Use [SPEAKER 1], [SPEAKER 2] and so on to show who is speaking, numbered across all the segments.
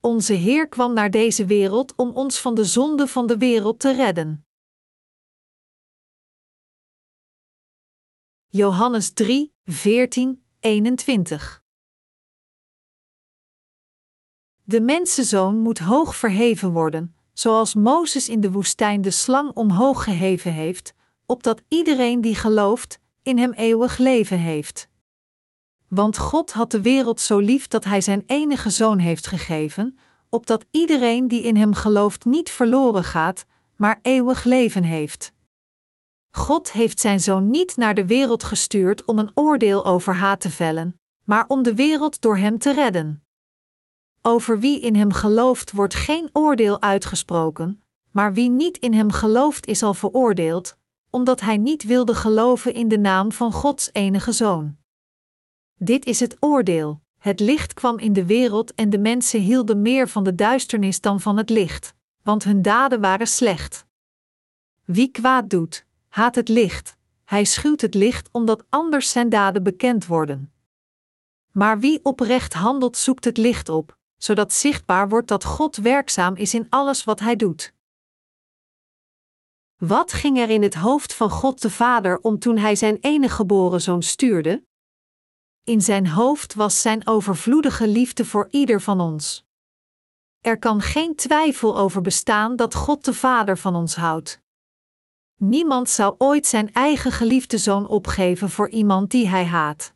[SPEAKER 1] Onze Heer kwam naar deze wereld om ons van de zonde van de wereld te redden. Johannes 3, 14, 21 De mensenzoon moet hoog verheven worden, zoals Mozes in de woestijn de slang omhoog geheven heeft, opdat iedereen die gelooft, in hem eeuwig leven heeft. Want God had de wereld zo lief dat Hij zijn enige zoon heeft gegeven, opdat iedereen die in Hem gelooft niet verloren gaat, maar eeuwig leven heeft. God heeft Zijn zoon niet naar de wereld gestuurd om een oordeel over haar te vellen, maar om de wereld door Hem te redden. Over wie in Hem gelooft wordt geen oordeel uitgesproken, maar wie niet in Hem gelooft is al veroordeeld, omdat hij niet wilde geloven in de naam van Gods enige zoon. Dit is het oordeel: het licht kwam in de wereld en de mensen hielden meer van de duisternis dan van het licht, want hun daden waren slecht. Wie kwaad doet, haat het licht, hij schuwt het licht omdat anders zijn daden bekend worden. Maar wie oprecht handelt, zoekt het licht op, zodat zichtbaar wordt dat God werkzaam is in alles wat hij doet. Wat ging er in het hoofd van God de Vader om toen hij zijn enige geboren zoon stuurde? In zijn hoofd was zijn overvloedige liefde voor ieder van ons. Er kan geen twijfel over bestaan dat God de Vader van ons houdt. Niemand zou ooit zijn eigen geliefde zoon opgeven voor iemand die hij haat.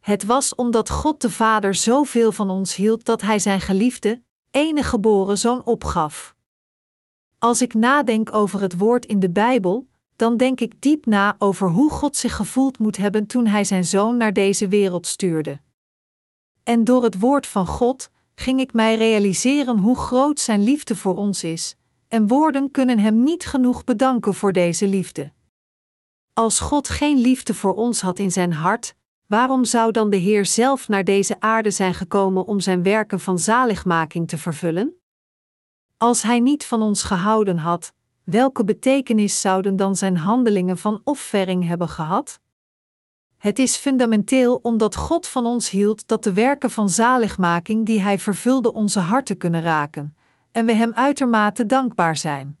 [SPEAKER 1] Het was omdat God de Vader zoveel van ons hield dat hij zijn geliefde, enige geboren zoon opgaf. Als ik nadenk over het woord in de Bijbel, dan denk ik diep na over hoe God zich gevoeld moet hebben toen Hij Zijn Zoon naar deze wereld stuurde. En door het woord van God ging ik mij realiseren hoe groot Zijn liefde voor ons is, en woorden kunnen Hem niet genoeg bedanken voor deze liefde. Als God geen liefde voor ons had in Zijn hart, waarom zou dan de Heer zelf naar deze aarde zijn gekomen om Zijn werken van zaligmaking te vervullen? Als Hij niet van ons gehouden had, welke betekenis zouden dan Zijn handelingen van offering hebben gehad? Het is fundamenteel omdat God van ons hield dat de werken van zaligmaking die Hij vervulde onze harten kunnen raken, en we Hem uitermate dankbaar zijn.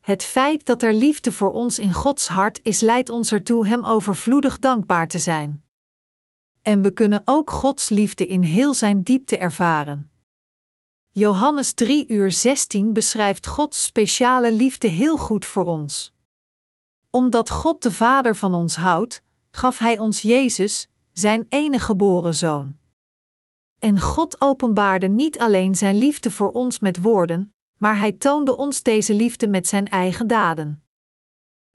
[SPEAKER 1] Het feit dat er liefde voor ons in Gods hart is, leidt ons ertoe Hem overvloedig dankbaar te zijn. En we kunnen ook Gods liefde in heel Zijn diepte ervaren. Johannes 3 uur 16 beschrijft Gods speciale liefde heel goed voor ons. Omdat God de Vader van ons houdt, gaf Hij ons Jezus, Zijn enige geboren Zoon. En God openbaarde niet alleen Zijn liefde voor ons met woorden, maar Hij toonde ons deze liefde met Zijn eigen daden.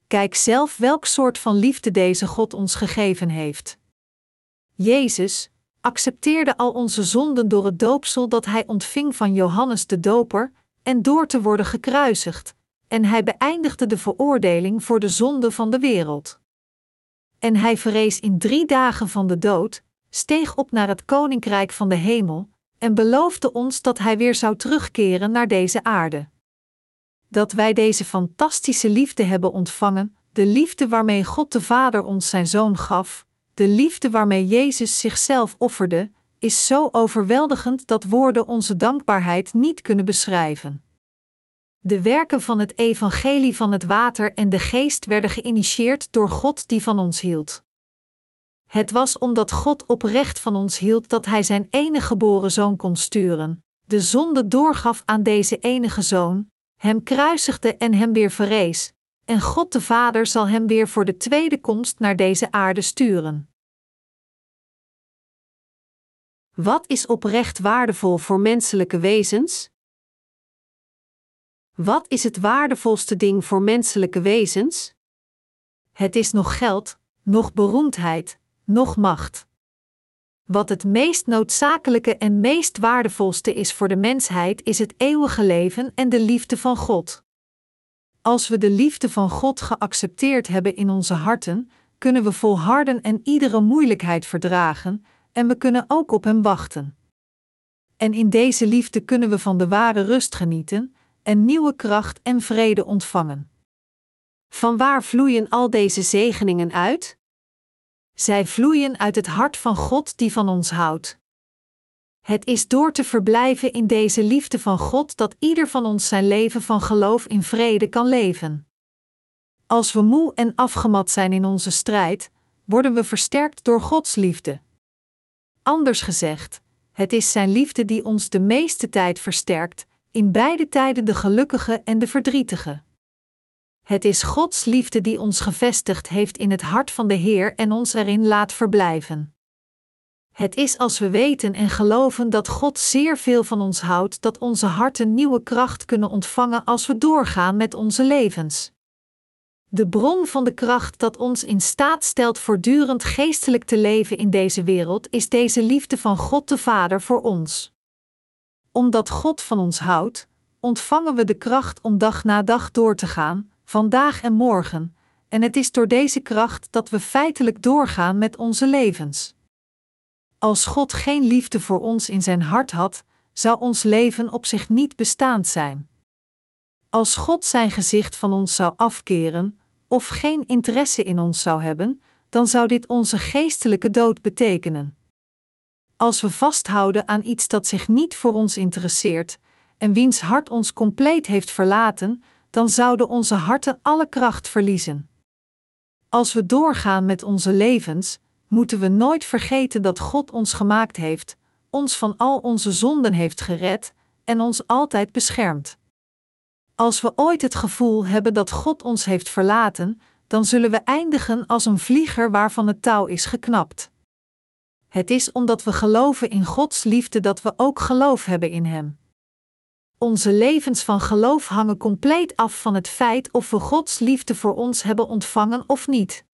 [SPEAKER 1] Kijk zelf welk soort van liefde deze God ons gegeven heeft. Jezus, accepteerde al onze zonden door het doopsel dat hij ontving van Johannes de Doper, en door te worden gekruisigd, en hij beëindigde de veroordeling voor de zonde van de wereld. En hij verrees in drie dagen van de dood, steeg op naar het koninkrijk van de hemel, en beloofde ons dat hij weer zou terugkeren naar deze aarde. Dat wij deze fantastische liefde hebben ontvangen, de liefde waarmee God de Vader ons zijn zoon gaf, de liefde waarmee Jezus zichzelf offerde, is zo overweldigend dat woorden onze dankbaarheid niet kunnen beschrijven. De werken van het evangelie van het water en de geest werden geïnitieerd door God die van ons hield. Het was omdat God oprecht van ons hield dat Hij zijn enige geboren zoon kon sturen, de zonde doorgaf aan deze enige zoon, hem kruisigde en hem weer verrees, en God de Vader zal hem weer voor de tweede komst naar deze aarde sturen. Wat is oprecht waardevol voor menselijke wezens? Wat is het waardevolste ding voor menselijke wezens? Het is nog geld, nog beroemdheid, nog macht. Wat het meest noodzakelijke en meest waardevolste is voor de mensheid, is het eeuwige leven en de liefde van God. Als we de liefde van God geaccepteerd hebben in onze harten, kunnen we volharden en iedere moeilijkheid verdragen, en we kunnen ook op Hem wachten. En in deze liefde kunnen we van de ware rust genieten en nieuwe kracht en vrede ontvangen. Van waar vloeien al deze zegeningen uit? Zij vloeien uit het hart van God die van ons houdt. Het is door te verblijven in deze liefde van God dat ieder van ons zijn leven van geloof in vrede kan leven. Als we moe en afgemat zijn in onze strijd, worden we versterkt door Gods liefde. Anders gezegd, het is Zijn liefde die ons de meeste tijd versterkt, in beide tijden de gelukkige en de verdrietige. Het is Gods liefde die ons gevestigd heeft in het hart van de Heer en ons erin laat verblijven. Het is als we weten en geloven dat God zeer veel van ons houdt, dat onze harten nieuwe kracht kunnen ontvangen als we doorgaan met onze levens. De bron van de kracht dat ons in staat stelt voortdurend geestelijk te leven in deze wereld is deze liefde van God de Vader voor ons. Omdat God van ons houdt, ontvangen we de kracht om dag na dag door te gaan, vandaag en morgen, en het is door deze kracht dat we feitelijk doorgaan met onze levens. Als God geen liefde voor ons in zijn hart had, zou ons leven op zich niet bestaand zijn. Als God zijn gezicht van ons zou afkeren, of geen interesse in ons zou hebben, dan zou dit onze geestelijke dood betekenen. Als we vasthouden aan iets dat zich niet voor ons interesseert, en wiens hart ons compleet heeft verlaten, dan zouden onze harten alle kracht verliezen. Als we doorgaan met onze levens, moeten we nooit vergeten dat God ons gemaakt heeft, ons van al onze zonden heeft gered en ons altijd beschermt. Als we ooit het gevoel hebben dat God ons heeft verlaten, dan zullen we eindigen als een vlieger waarvan het touw is geknapt. Het is omdat we geloven in Gods liefde dat we ook geloof hebben in Hem. Onze levens van geloof hangen compleet af van het feit of we Gods liefde voor ons hebben ontvangen of niet.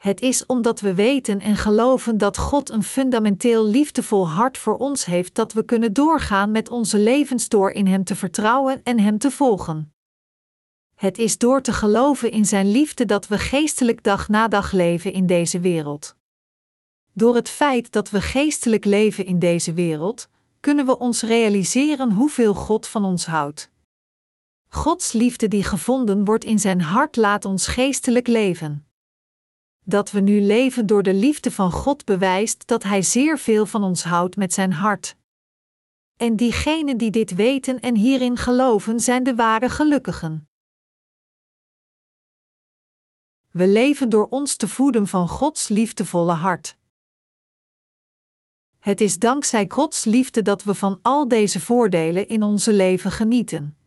[SPEAKER 1] Het is omdat we weten en geloven dat God een fundamenteel liefdevol hart voor ons heeft dat we kunnen doorgaan met onze levens door in Hem te vertrouwen en Hem te volgen. Het is door te geloven in Zijn liefde dat we geestelijk dag na dag leven in deze wereld. Door het feit dat we geestelijk leven in deze wereld, kunnen we ons realiseren hoeveel God van ons houdt. Gods liefde die gevonden wordt in Zijn hart laat ons geestelijk leven dat we nu leven door de liefde van God bewijst dat Hij zeer veel van ons houdt met zijn hart. En diegenen die dit weten en hierin geloven zijn de ware gelukkigen. We leven door ons te voeden van Gods liefdevolle hart. Het is dankzij Gods liefde dat we van al deze voordelen in onze leven genieten.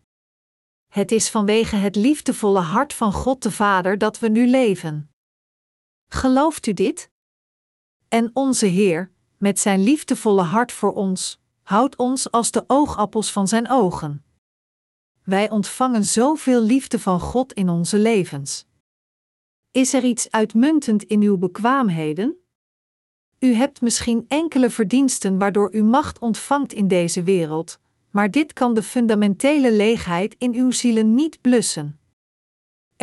[SPEAKER 1] Het is vanwege het liefdevolle hart van God de Vader dat we nu leven. Gelooft u dit? En onze Heer, met zijn liefdevolle hart voor ons, houdt ons als de oogappels van zijn ogen. Wij ontvangen zoveel liefde van God in onze levens. Is er iets uitmuntend in uw bekwaamheden? U hebt misschien enkele verdiensten waardoor u macht ontvangt in deze wereld, maar dit kan de fundamentele leegheid in uw zielen niet blussen.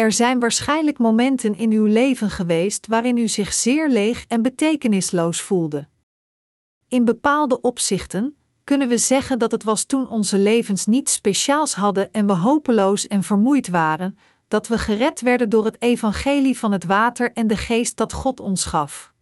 [SPEAKER 1] Er zijn waarschijnlijk momenten in uw leven geweest waarin u zich zeer leeg en betekenisloos voelde. In bepaalde opzichten kunnen we zeggen dat het was toen onze levens niets speciaals hadden en we hopeloos en vermoeid waren, dat we gered werden door het evangelie van het water en de geest dat God ons gaf.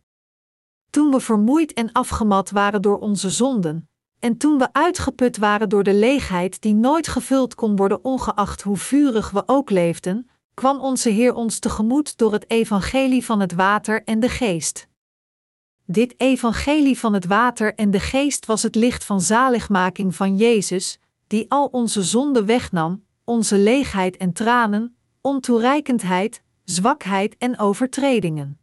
[SPEAKER 1] Toen we vermoeid en afgemat waren door onze zonden, en toen we uitgeput waren door de leegheid die nooit gevuld kon worden, ongeacht hoe vurig we ook leefden, kwam onze Heer ons tegemoet door het evangelie van het water en de geest. Dit evangelie van het water en de geest was het licht van zaligmaking van Jezus, die al onze zonden wegnam, onze leegheid en tranen, ontoereikendheid, zwakheid en overtredingen.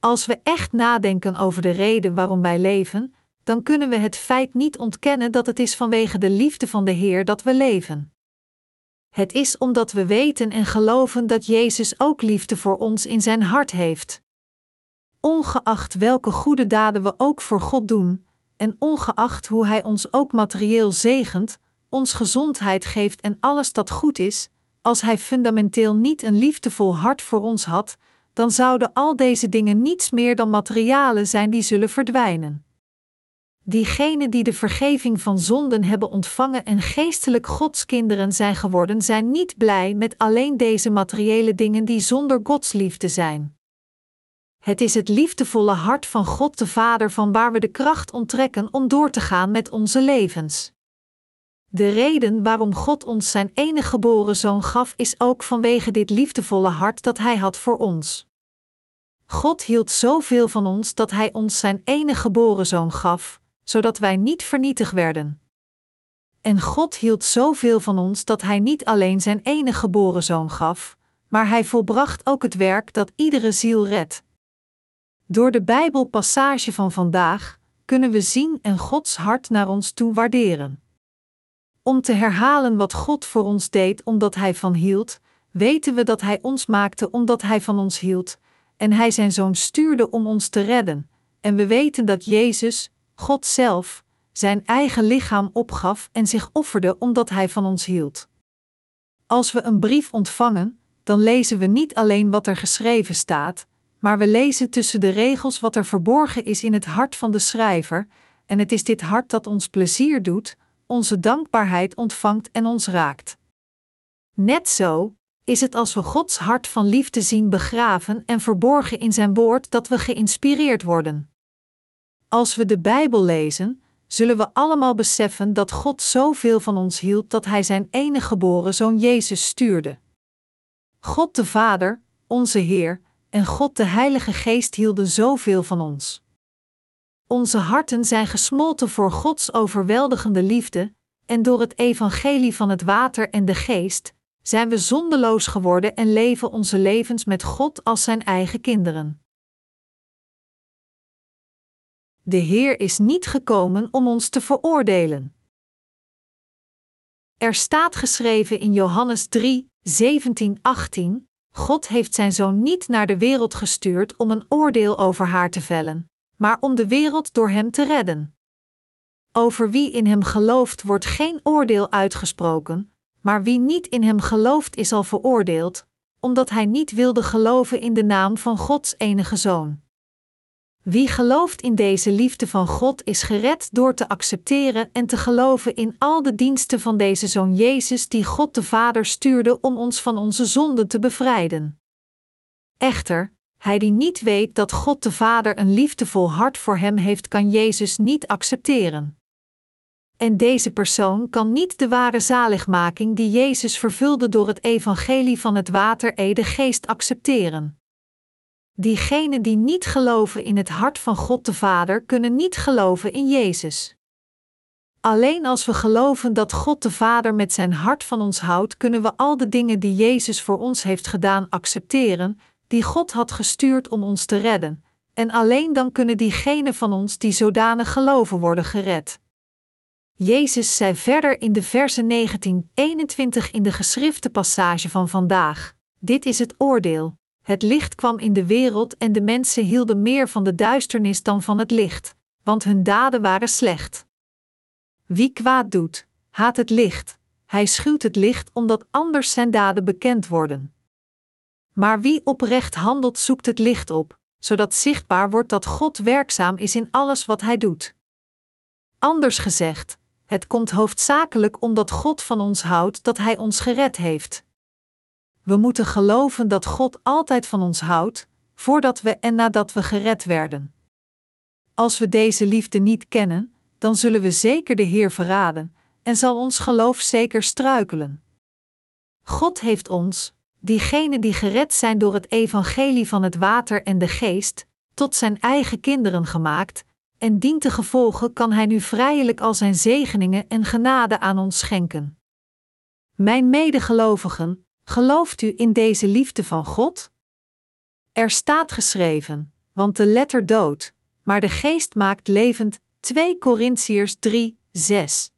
[SPEAKER 1] Als we echt nadenken over de reden waarom wij leven, dan kunnen we het feit niet ontkennen dat het is vanwege de liefde van de Heer dat we leven. Het is omdat we weten en geloven dat Jezus ook liefde voor ons in zijn hart heeft. Ongeacht welke goede daden we ook voor God doen, en ongeacht hoe Hij ons ook materieel zegent, ons gezondheid geeft en alles dat goed is, als Hij fundamenteel niet een liefdevol hart voor ons had, dan zouden al deze dingen niets meer dan materialen zijn die zullen verdwijnen. Diegenen die de vergeving van zonden hebben ontvangen en geestelijk Godskinderen zijn geworden, zijn niet blij met alleen deze materiële dingen die zonder Gods liefde zijn. Het is het liefdevolle hart van God de Vader van waar we de kracht onttrekken om door te gaan met onze levens. De reden waarom God ons zijn enige geboren zoon gaf is ook vanwege dit liefdevolle hart dat Hij had voor ons. God hield zoveel van ons dat Hij ons zijn enige geboren zoon gaf, zodat wij niet vernietigd werden. En God hield zoveel van ons dat Hij niet alleen zijn enige geboren zoon gaf, maar Hij volbracht ook het werk dat iedere ziel redt. Door de Bijbelpassage van vandaag kunnen we zien en Gods hart naar ons toe waarderen. Om te herhalen wat God voor ons deed omdat Hij van hield, weten we dat Hij ons maakte omdat Hij van ons hield, en Hij zijn Zoon stuurde om ons te redden, en we weten dat Jezus, God zelf, zijn eigen lichaam opgaf en zich offerde omdat Hij van ons hield. Als we een brief ontvangen, dan lezen we niet alleen wat er geschreven staat, maar we lezen tussen de regels wat er verborgen is in het hart van de schrijver, en het is dit hart dat ons plezier doet, onze dankbaarheid ontvangt en ons raakt. Net zo is het als we Gods hart van liefde zien begraven en verborgen in Zijn woord dat we geïnspireerd worden. Als we de Bijbel lezen, zullen we allemaal beseffen dat God zoveel van ons hield dat Hij Zijn enige geboren Zoon Jezus stuurde. God de Vader, onze Heer, en God de Heilige Geest hielden zoveel van ons. Onze harten zijn gesmolten voor Gods overweldigende liefde, en door het evangelie van het water en de geest zijn we zondeloos geworden en leven onze levens met God als zijn eigen kinderen. De Heer is niet gekomen om ons te veroordelen. Er staat geschreven in Johannes 3, 17, 18: God heeft zijn zoon niet naar de wereld gestuurd om een oordeel over haar te vellen, maar om de wereld door hem te redden. Over wie in hem gelooft wordt geen oordeel uitgesproken, maar wie niet in hem gelooft is al veroordeeld, omdat hij niet wilde geloven in de naam van Gods enige zoon. Wie gelooft in deze liefde van God is gered door te accepteren en te geloven in al de diensten van deze Zoon Jezus die God de Vader stuurde om ons van onze zonden te bevrijden. Echter, hij die niet weet dat God de Vader een liefdevol hart voor hem heeft, kan Jezus niet accepteren. En deze persoon kan niet de ware zaligmaking die Jezus vervulde door het evangelie van het water Ede Geest accepteren. Diegenen die niet geloven in het hart van God de Vader kunnen niet geloven in Jezus. Alleen als we geloven dat God de Vader met zijn hart van ons houdt, kunnen we al de dingen die Jezus voor ons heeft gedaan accepteren, die God had gestuurd om ons te redden, en alleen dan kunnen diegenen van ons die zodanig geloven worden gered. Jezus zei verder in de versen 19-21 in de geschrifte passage van vandaag: Dit is het oordeel. Het licht kwam in de wereld en de mensen hielden meer van de duisternis dan van het licht, want hun daden waren slecht. Wie kwaad doet, haat het licht, hij schuwt het licht omdat anders zijn daden bekend worden. Maar wie oprecht handelt, zoekt het licht op, zodat zichtbaar wordt dat God werkzaam is in alles wat hij doet. Anders gezegd, het komt hoofdzakelijk omdat God van ons houdt dat Hij ons gered heeft. We moeten geloven dat God altijd van ons houdt, voordat we en nadat we gered werden. Als we deze liefde niet kennen, dan zullen we zeker de Heer verraden en zal ons geloof zeker struikelen. God heeft ons, diegenen die gered zijn door het evangelie van het water en de geest, tot zijn eigen kinderen gemaakt, en dient te gevolgen kan Hij nu vrijelijk al Zijn zegeningen en genade aan ons schenken. Mijn medegelovigen, gelooft u in deze liefde van God? Er staat geschreven, want de letter doodt, maar de geest maakt levend. 2 Korintiërs 3, 6.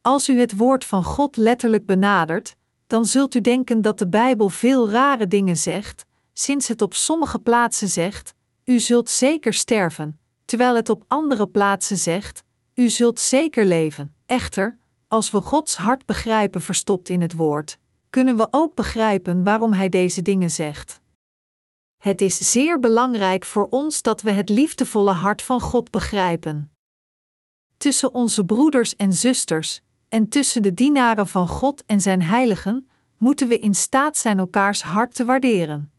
[SPEAKER 1] Als u het woord van God letterlijk benadert, dan zult u denken dat de Bijbel veel rare dingen zegt, sinds het op sommige plaatsen zegt: U zult zeker sterven, terwijl het op andere plaatsen zegt: U zult zeker leven. Echter, als we Gods hart begrijpen verstopt in het woord, kunnen we ook begrijpen waarom Hij deze dingen zegt. Het is zeer belangrijk voor ons dat we het liefdevolle hart van God begrijpen. Tussen onze broeders en zusters, en tussen de dienaren van God en zijn heiligen, moeten we in staat zijn elkaars hart te waarderen.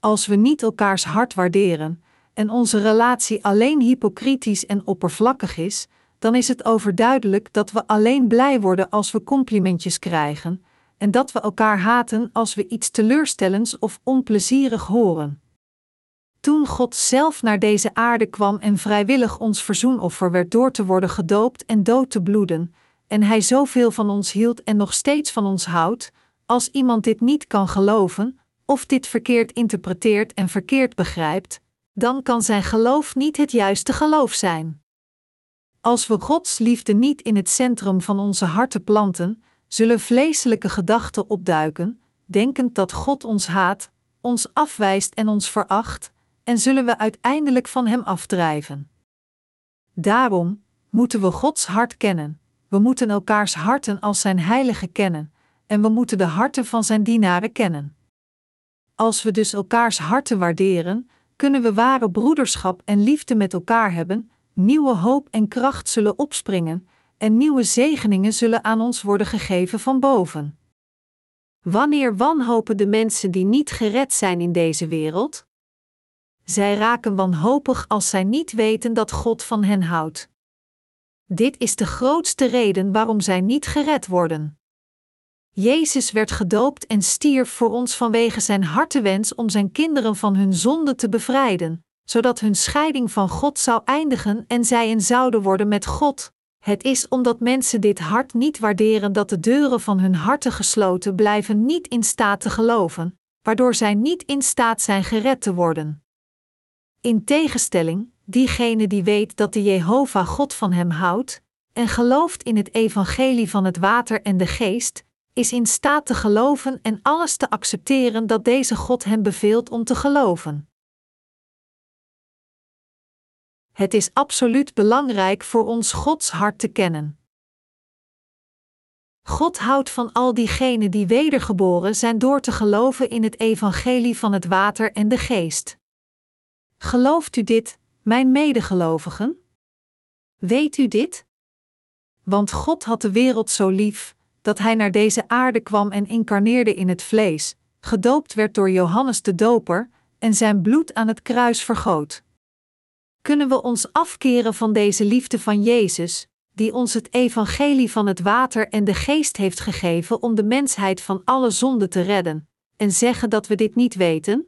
[SPEAKER 1] Als we niet elkaars hart waarderen en onze relatie alleen hypocritisch en oppervlakkig is, dan is het overduidelijk dat we alleen blij worden als we complimentjes krijgen en dat we elkaar haten als we iets teleurstellends of onplezierig horen. Toen God zelf naar deze aarde kwam en vrijwillig ons verzoenoffer werd door te worden gedoopt en dood te bloeden, en Hij zoveel van ons hield en nog steeds van ons houdt, als iemand dit niet kan geloven, of dit verkeerd interpreteert en verkeerd begrijpt, dan kan zijn geloof niet het juiste geloof zijn. Als we Gods liefde niet in het centrum van onze harten planten, zullen vleeselijke gedachten opduiken, denkend dat God ons haat, ons afwijst en ons veracht, en zullen we uiteindelijk van Hem afdrijven. Daarom moeten we Gods hart kennen, we moeten elkaars harten als Zijn heilige kennen, en we moeten de harten van Zijn dienaren kennen. Als we dus elkaars harten waarderen, kunnen we ware broederschap en liefde met elkaar hebben, nieuwe hoop en kracht zullen opspringen, en nieuwe zegeningen zullen aan ons worden gegeven van boven. Wanneer wanhopen de mensen die niet gered zijn in deze wereld? Zij raken wanhopig als zij niet weten dat God van hen houdt. Dit is de grootste reden waarom zij niet gered worden. Jezus werd gedoopt en stierf voor ons vanwege zijn hartewens om zijn kinderen van hun zonde te bevrijden, zodat hun scheiding van God zou eindigen en zij een zouden worden met God. Het is omdat mensen dit hart niet waarderen dat de deuren van hun harten gesloten blijven niet in staat te geloven, waardoor zij niet in staat zijn gered te worden. In tegenstelling, diegene die weet dat de Jehovah God van hem houdt en gelooft in het evangelie van het water en de geest, is in staat te geloven en alles te accepteren dat deze God hem beveelt om te geloven. Het is absoluut belangrijk voor ons Gods hart te kennen. God houdt van al diegenen die wedergeboren zijn door te geloven in het evangelie van het water en de geest. Gelooft u dit, mijn medegelovigen? Weet u dit? Want God had de wereld zo lief, dat Hij naar deze aarde kwam en incarneerde in het vlees, gedoopt werd door Johannes de Doper en zijn bloed aan het kruis vergoot. Kunnen we ons afkeren van deze liefde van Jezus, die ons het evangelie van het water en de geest heeft gegeven om de mensheid van alle zonde te redden, en zeggen dat we dit niet weten?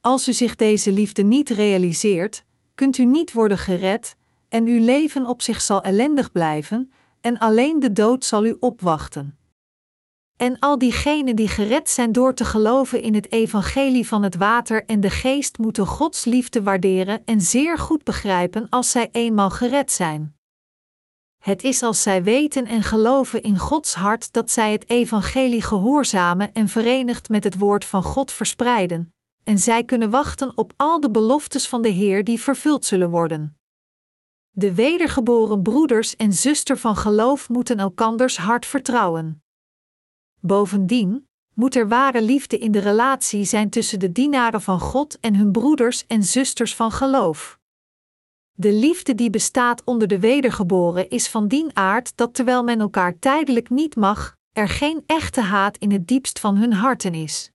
[SPEAKER 1] Als u zich deze liefde niet realiseert, kunt u niet worden gered, en uw leven op zich zal ellendig blijven, en alleen de dood zal u opwachten. En al diegenen die gered zijn door te geloven in het evangelie van het water en de geest moeten Gods liefde waarderen en zeer goed begrijpen als zij eenmaal gered zijn. Het is als zij weten en geloven in Gods hart dat zij het evangelie gehoorzamen en verenigd met het woord van God verspreiden, en zij kunnen wachten op al de beloftes van de Heer die vervuld zullen worden. De wedergeboren broeders en zuster van geloof moeten elkanders hart vertrouwen. Bovendien moet er ware liefde in de relatie zijn tussen de dienaren van God en hun broeders en zusters van geloof. De liefde die bestaat onder de wedergeboren is van dien aard dat terwijl men elkaar tijdelijk niet mag, er geen echte haat in het diepst van hun harten is.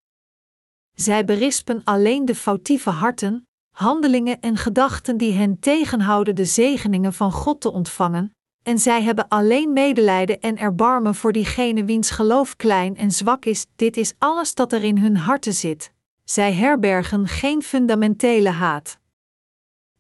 [SPEAKER 1] Zij berispen alleen de foutieve harten, handelingen en gedachten die hen tegenhouden de zegeningen van God te ontvangen, en zij hebben alleen medelijden en erbarmen voor diegene wiens geloof klein en zwak is, dit is alles dat er in hun harten zit. Zij herbergen geen fundamentele haat.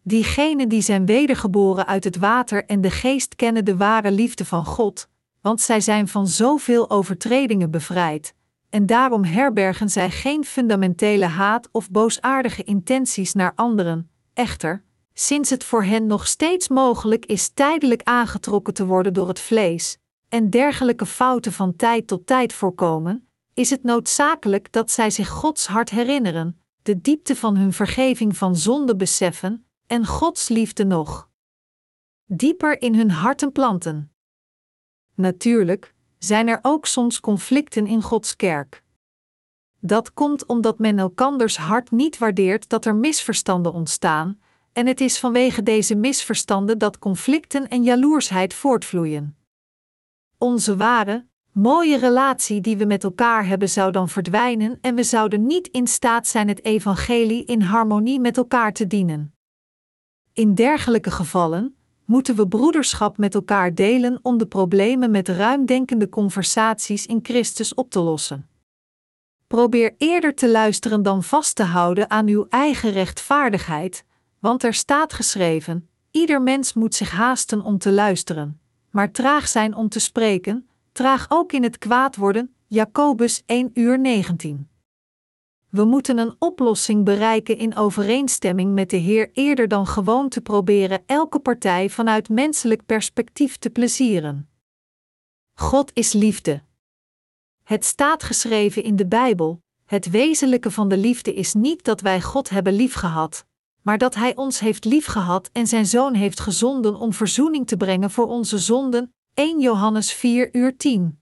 [SPEAKER 1] Diegenen die zijn wedergeboren uit het water en de geest kennen de ware liefde van God, want zij zijn van zoveel overtredingen bevrijd, en daarom herbergen zij geen fundamentele haat of boosaardige intenties naar anderen. Echter, sinds het voor hen nog steeds mogelijk is tijdelijk aangetrokken te worden door het vlees, en dergelijke fouten van tijd tot tijd voorkomen, is het noodzakelijk dat zij zich Gods hart herinneren, de diepte van hun vergeving van zonde beseffen en Gods liefde nog dieper in hun harten planten. Natuurlijk, zijn er ook soms conflicten in Gods kerk. Dat komt omdat men elkanders hart niet waardeert dat er misverstanden ontstaan, en het is vanwege deze misverstanden dat conflicten en jaloersheid voortvloeien. Onze ware, mooie relatie die we met elkaar hebben zou dan verdwijnen en we zouden niet in staat zijn het evangelie in harmonie met elkaar te dienen. In dergelijke gevallen moeten we broederschap met elkaar delen om de problemen met ruimdenkende conversaties in Christus op te lossen. Probeer eerder te luisteren dan vast te houden aan uw eigen rechtvaardigheid, want er staat geschreven: ieder mens moet zich haasten om te luisteren, maar traag zijn om te spreken, traag ook in het kwaad worden. Jacobus 1 uur 19. We moeten een oplossing bereiken in overeenstemming met de Heer eerder dan gewoon te proberen elke partij vanuit menselijk perspectief te plezieren. God is liefde. Het staat geschreven in de Bijbel: het wezenlijke van de liefde is niet dat wij God hebben liefgehad, maar dat Hij ons heeft liefgehad en Zijn Zoon heeft gezonden om verzoening te brengen voor onze zonden. 1 Johannes 4 uur 10.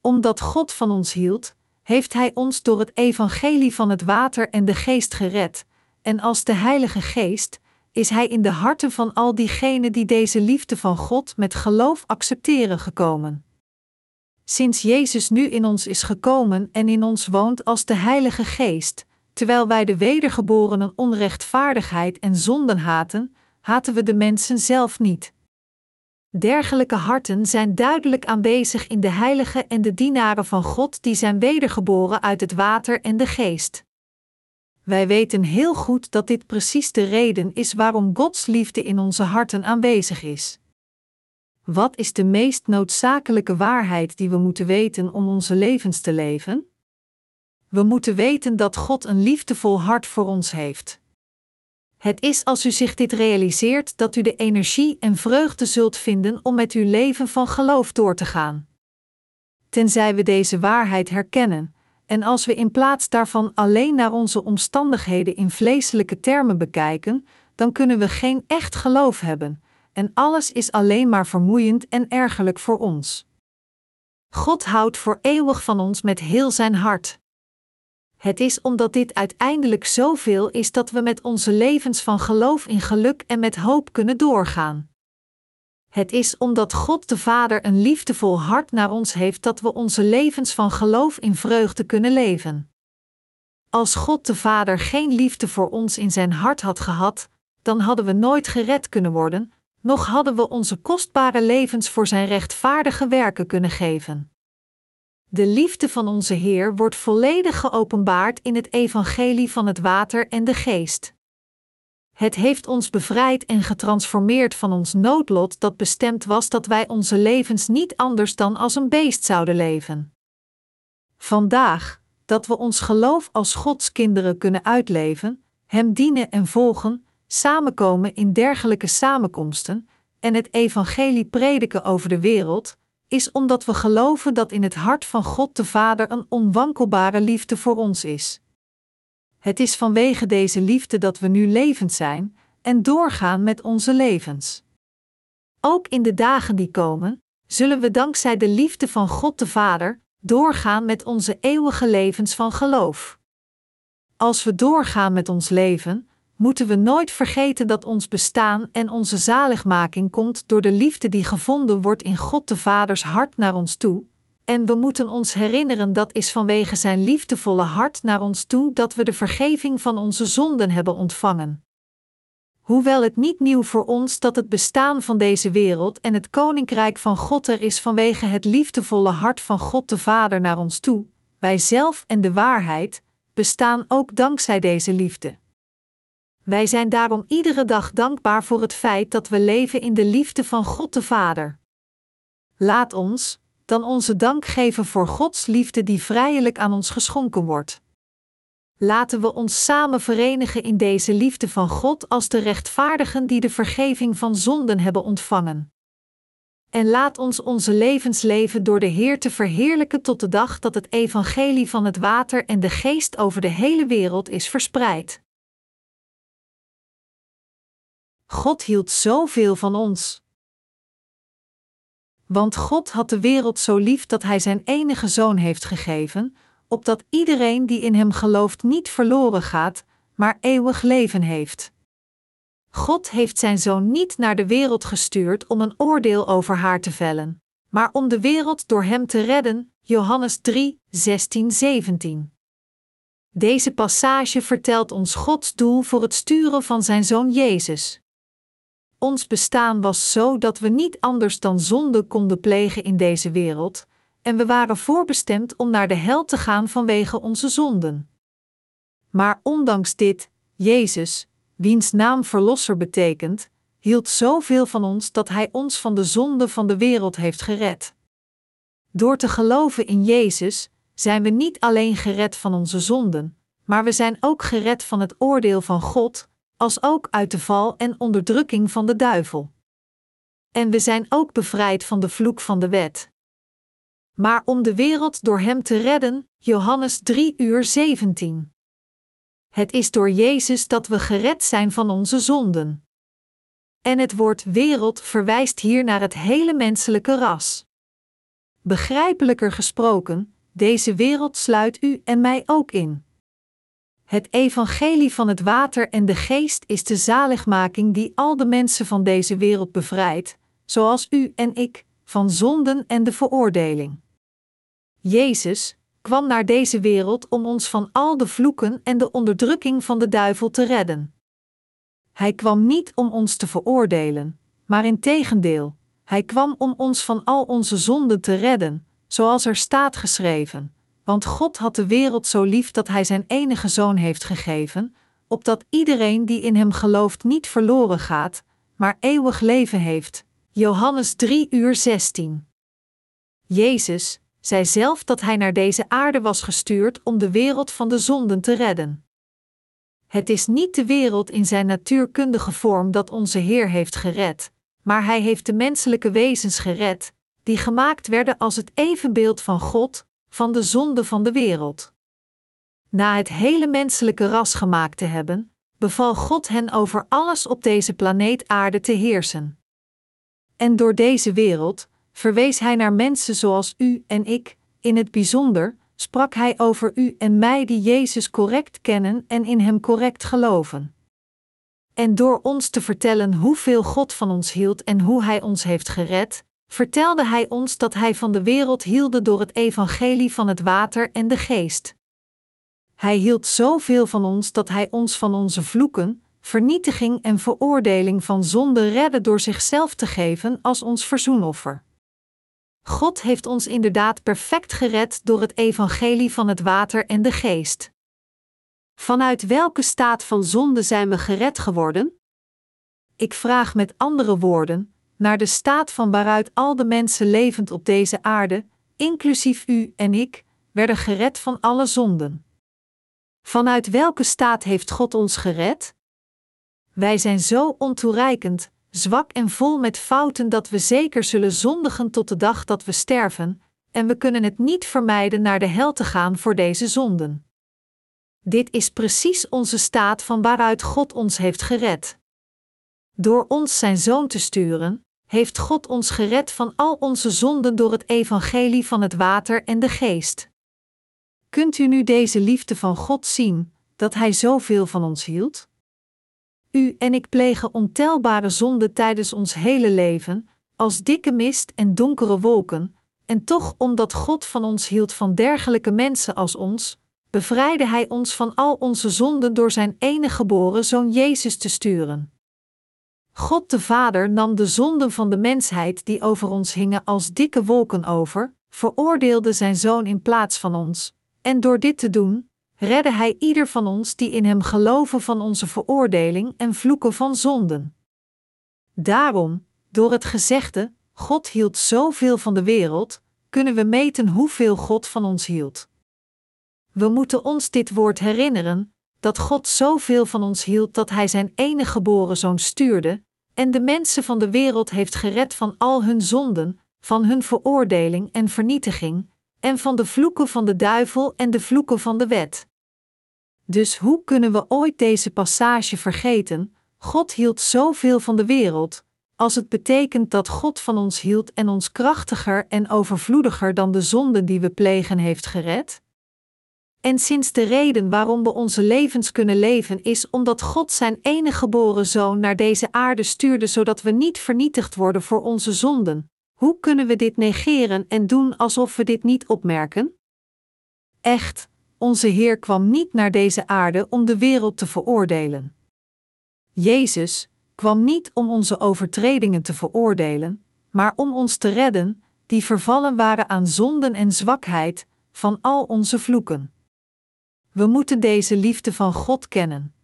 [SPEAKER 1] Omdat God van ons hield, heeft Hij ons door het evangelie van het water en de geest gered, en als de Heilige Geest is Hij in de harten van al diegenen die deze liefde van God met geloof accepteren gekomen. Sinds Jezus nu in ons is gekomen en in ons woont als de Heilige Geest, terwijl wij de wedergeborenen onrechtvaardigheid en zonden haten, haten we de mensen zelf niet. Dergelijke harten zijn duidelijk aanwezig in de heiligen en de dienaren van God die zijn wedergeboren uit het water en de geest. Wij weten heel goed dat dit precies de reden is waarom Gods liefde in onze harten aanwezig is. Wat is de meest noodzakelijke waarheid die we moeten weten om onze levens te leven? We moeten weten dat God een liefdevol hart voor ons heeft. Het is als u zich dit realiseert dat u de energie en vreugde zult vinden om met uw leven van geloof door te gaan. Tenzij we deze waarheid herkennen, en als we in plaats daarvan alleen naar onze omstandigheden in vleeselijke termen bekijken, dan kunnen we geen echt geloof hebben, en alles is alleen maar vermoeiend en ergerlijk voor ons. God houdt voor eeuwig van ons met heel zijn hart. Het is omdat dit uiteindelijk zoveel is dat we met onze levens van geloof in geluk en met hoop kunnen doorgaan. Het is omdat God de Vader een liefdevol hart naar ons heeft dat we onze levens van geloof in vreugde kunnen leven. Als God de Vader geen liefde voor ons in zijn hart had gehad, dan hadden we nooit gered kunnen worden, noch hadden we onze kostbare levens voor zijn rechtvaardige werken kunnen geven. De liefde van onze Heer wordt volledig geopenbaard in het evangelie van het water en de geest. Het heeft ons bevrijd en getransformeerd van ons noodlot dat bestemd was dat wij onze levens niet anders dan als een beest zouden leven. Vandaag, dat we ons geloof als Gods kinderen kunnen uitleven, Hem dienen en volgen, samenkomen in dergelijke samenkomsten en het evangelie prediken over de wereld, is omdat we geloven dat in het hart van God de Vader een onwankelbare liefde voor ons is. Het is vanwege deze liefde dat we nu levend zijn en doorgaan met onze levens. Ook in de dagen die komen, zullen we dankzij de liefde van God de Vader doorgaan met onze eeuwige levens van geloof. Als we doorgaan met ons leven, moeten we nooit vergeten dat ons bestaan en onze zaligmaking komt door de liefde die gevonden wordt in God de Vaders hart naar ons toe, en we moeten ons herinneren dat is vanwege Zijn liefdevolle hart naar ons toe dat we de vergeving van onze zonden hebben ontvangen. Hoewel het niet nieuw voor ons dat het bestaan van deze wereld en het koninkrijk van God er is vanwege het liefdevolle hart van God de Vader naar ons toe, wij zelf en de waarheid, bestaan ook dankzij deze liefde. Wij zijn daarom iedere dag dankbaar voor het feit dat we leven in de liefde van God de Vader. Laat ons dan onze dank geven voor Gods liefde die vrijelijk aan ons geschonken wordt. Laten we ons samen verenigen in deze liefde van God als de rechtvaardigen die de vergeving van zonden hebben ontvangen. En laat ons onze levens leven door de Heer te verheerlijken tot de dag dat het evangelie van het water en de geest over de hele wereld is verspreid. God hield zoveel van ons. Want God had de wereld zo lief dat Hij Zijn enige zoon heeft gegeven, opdat iedereen die in Hem gelooft niet verloren gaat, maar eeuwig leven heeft. God heeft Zijn zoon niet naar de wereld gestuurd om een oordeel over haar te vellen, maar om de wereld door hem te redden. Johannes 3, 16, 17. Deze passage vertelt ons Gods doel voor het sturen van zijn zoon Jezus. Ons bestaan was zo dat we niet anders dan zonde konden plegen in deze wereld, en we waren voorbestemd om naar de hel te gaan vanwege onze zonden. Maar ondanks dit, Jezus, wiens naam Verlosser betekent, hield zoveel van ons dat Hij ons van de zonde van de wereld heeft gered. Door te geloven in Jezus zijn we niet alleen gered van onze zonden, maar we zijn ook gered van het oordeel van God, als ook uit de val en onderdrukking van de duivel. En we zijn ook bevrijd van de vloek van de wet. Maar om de wereld door Hem te redden, Johannes 3 uur 17. Het is door Jezus dat we gered zijn van onze zonden. En het woord wereld verwijst hier naar het hele menselijke ras. Begrijpelijker gesproken, deze wereld sluit u en mij ook in. Het evangelie van het water en de geest is de zaligmaking die al de mensen van deze wereld bevrijdt, zoals u en ik, van zonden en de veroordeling. Jezus kwam naar deze wereld om ons van al de vloeken en de onderdrukking van de duivel te redden. Hij kwam niet om ons te veroordelen, maar in tegendeel, hij kwam om ons van al onze zonden te redden, zoals er staat geschreven. Want God had de wereld zo lief dat Hij zijn enige zoon heeft gegeven, opdat iedereen die in Hem gelooft niet verloren gaat, maar eeuwig leven heeft. Johannes 3 uur 16. Jezus zei zelf dat Hij naar deze aarde was gestuurd om de wereld van de zonden te redden. Het is niet de wereld in zijn natuurkundige vorm dat onze Heer heeft gered, maar Hij heeft de menselijke wezens gered, die gemaakt werden als het evenbeeld van God, van de zonde van de wereld. Na het hele menselijke ras gemaakt te hebben, beval God hen over alles op deze planeet Aarde te heersen. En door deze wereld verwees Hij naar mensen zoals u en ik, in het bijzonder sprak Hij over u en mij die Jezus correct kennen en in Hem correct geloven. En door ons te vertellen hoeveel God van ons hield en hoe Hij ons heeft gered, vertelde Hij ons dat Hij van de wereld hielde door het evangelie van het water en de geest. Hij hield zoveel van ons dat Hij ons van onze vloeken, vernietiging en veroordeling van zonde redde door zichzelf te geven als ons verzoenoffer. God heeft ons inderdaad perfect gered door het evangelie van het water en de geest. Vanuit welke staat van zonde zijn we gered geworden? Ik vraag met andere woorden, naar de staat van waaruit al de mensen levend op deze aarde, inclusief u en ik, werden gered van alle zonden. Vanuit welke staat heeft God ons gered? Wij zijn zo ontoereikend, zwak en vol met fouten dat we zeker zullen zondigen tot de dag dat we sterven, en we kunnen het niet vermijden naar de hel te gaan voor deze zonden. Dit is precies onze staat van waaruit God ons heeft gered. Door ons zijn zoon te sturen, heeft God ons gered van al onze zonden door het evangelie van het water en de geest. Kunt u nu deze liefde van God zien, dat Hij zoveel van ons hield? U en ik plegen ontelbare zonden tijdens ons hele leven, als dikke mist en donkere wolken, en toch omdat God van ons hield van dergelijke mensen als ons, bevrijdde Hij ons van al onze zonden door Zijn enige geboren Zoon Jezus te sturen. God de Vader nam de zonden van de mensheid die over ons hingen als dikke wolken over, veroordeelde Zijn Zoon in plaats van ons, en door dit te doen, redde Hij ieder van ons die in Hem geloven van onze veroordeling en vloeken van zonden. Daarom, door het gezegde, God hield zoveel van de wereld, kunnen we meten hoeveel God van ons hield. We moeten ons dit woord herinneren: dat God zoveel van ons hield dat Hij Zijn enige geboren zoon stuurde, en de mensen van de wereld heeft gered van al hun zonden, van hun veroordeling en vernietiging, en van de vloeken van de duivel en de vloeken van de wet. Dus hoe kunnen we ooit deze passage vergeten? God hield zoveel van de wereld, als het betekent dat God van ons hield en ons krachtiger en overvloediger dan de zonden die we plegen heeft gered? En sinds de reden waarom we onze levens kunnen leven is omdat God zijn enige geboren zoon naar deze aarde stuurde zodat we niet vernietigd worden voor onze zonden, Hoe kunnen we dit negeren en doen alsof we dit niet opmerken? Echt, onze Heer kwam niet naar deze aarde om de wereld te veroordelen. Jezus kwam niet om onze overtredingen te veroordelen, maar om ons te redden, die vervallen waren aan zonden en zwakheid, van al onze vloeken. We moeten deze liefde van God kennen.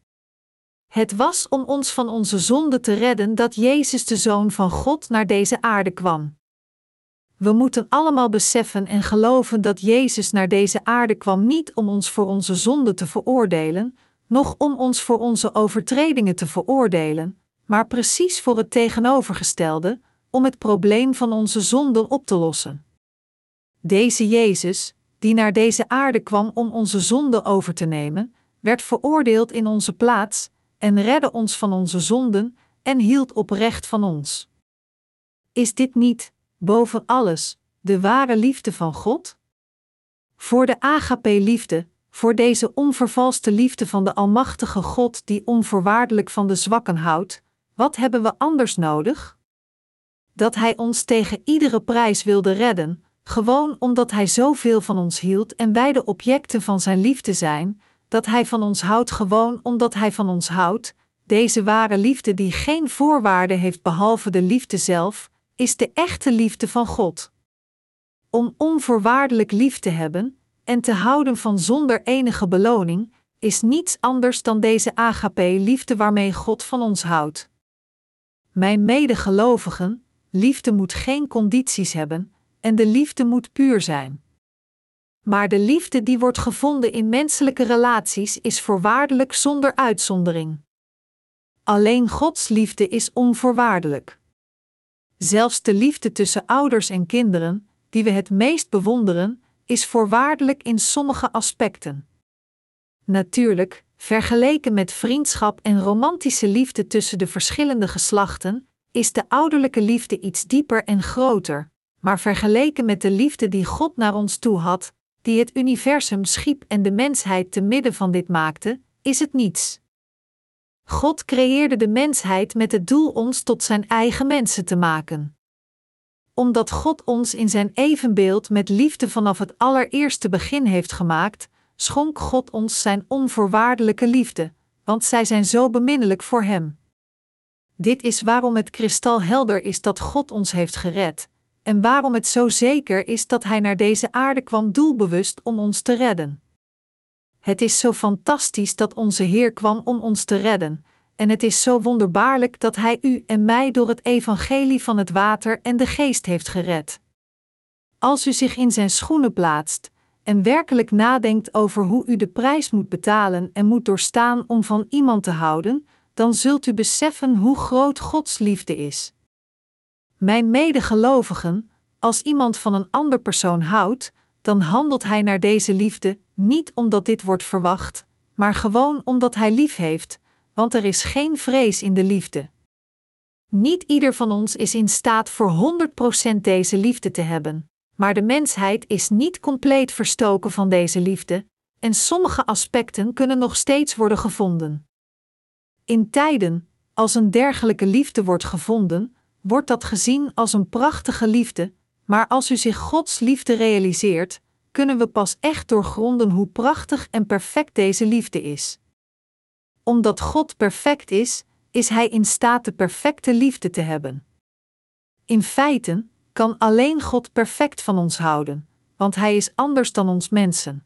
[SPEAKER 1] Het was om ons van onze zonde te redden dat Jezus de Zoon van God naar deze aarde kwam. We moeten allemaal beseffen en geloven dat Jezus naar deze aarde kwam niet om ons voor onze zonde te veroordelen, noch om ons voor onze overtredingen te veroordelen, maar precies voor het tegenovergestelde, om het probleem van onze zonde op te lossen. Deze Jezus, die naar deze aarde kwam om onze zonde over te nemen, werd veroordeeld in onze plaats en redde ons van onze zonden en hield oprecht van ons. Is dit niet, boven alles, de ware liefde van God? Voor de agape-liefde, voor deze onvervalste liefde van de Almachtige God die onvoorwaardelijk van de zwakken houdt, wat hebben we anders nodig? Dat Hij ons tegen iedere prijs wilde redden, gewoon omdat Hij zoveel van ons hield en wij de objecten van Zijn liefde zijn, dat Hij van ons houdt gewoon omdat Hij van ons houdt, deze ware liefde die geen voorwaarden heeft behalve de liefde zelf, is de echte liefde van God. Om onvoorwaardelijk lief te hebben en te houden van zonder enige beloning, is niets anders dan deze agape-liefde waarmee God van ons houdt. Mijn medegelovigen, liefde moet geen condities hebben en de liefde moet puur zijn. Maar de liefde die wordt gevonden in menselijke relaties is voorwaardelijk zonder uitzondering. Alleen Gods liefde is onvoorwaardelijk. Zelfs de liefde tussen ouders en kinderen, die we het meest bewonderen, is voorwaardelijk in sommige aspecten. Natuurlijk, vergeleken met vriendschap en romantische liefde tussen de verschillende geslachten, is de ouderlijke liefde iets dieper en groter, maar vergeleken met de liefde die God naar ons toe had, die het universum schiep en de mensheid te midden van dit maakte, is het niets. God creëerde de mensheid met het doel ons tot zijn eigen mensen te maken. Omdat God ons in zijn evenbeeld met liefde vanaf het allereerste begin heeft gemaakt, schonk God ons zijn onvoorwaardelijke liefde, want zij zijn zo beminnelijk voor Hem. Dit is waarom het kristalhelder is dat God ons heeft gered, en waarom het zo zeker is dat Hij naar deze aarde kwam doelbewust om ons te redden. Het is zo fantastisch dat onze Heer kwam om ons te redden, en het is zo wonderbaarlijk dat Hij u en mij door het evangelie van het water en de geest heeft gered. Als u zich in Zijn schoenen plaatst en werkelijk nadenkt over hoe u de prijs moet betalen en moet doorstaan om van iemand te houden, dan zult u beseffen hoe groot Gods liefde is. Mijn medegelovigen, als iemand van een ander persoon houdt, dan handelt hij naar deze liefde, niet omdat dit wordt verwacht, maar gewoon omdat hij lief heeft, want er is geen vrees in de liefde. Niet ieder van ons is in staat voor 100% deze liefde te hebben, maar de mensheid is niet compleet verstoken van deze liefde, en sommige aspecten kunnen nog steeds worden gevonden. In tijden, als een dergelijke liefde wordt gevonden, wordt dat gezien als een prachtige liefde, maar als u zich Gods liefde realiseert, kunnen we pas echt doorgronden hoe prachtig en perfect deze liefde is. Omdat God perfect is, is Hij in staat de perfecte liefde te hebben. In feite kan alleen God perfect van ons houden, want Hij is anders dan ons mensen.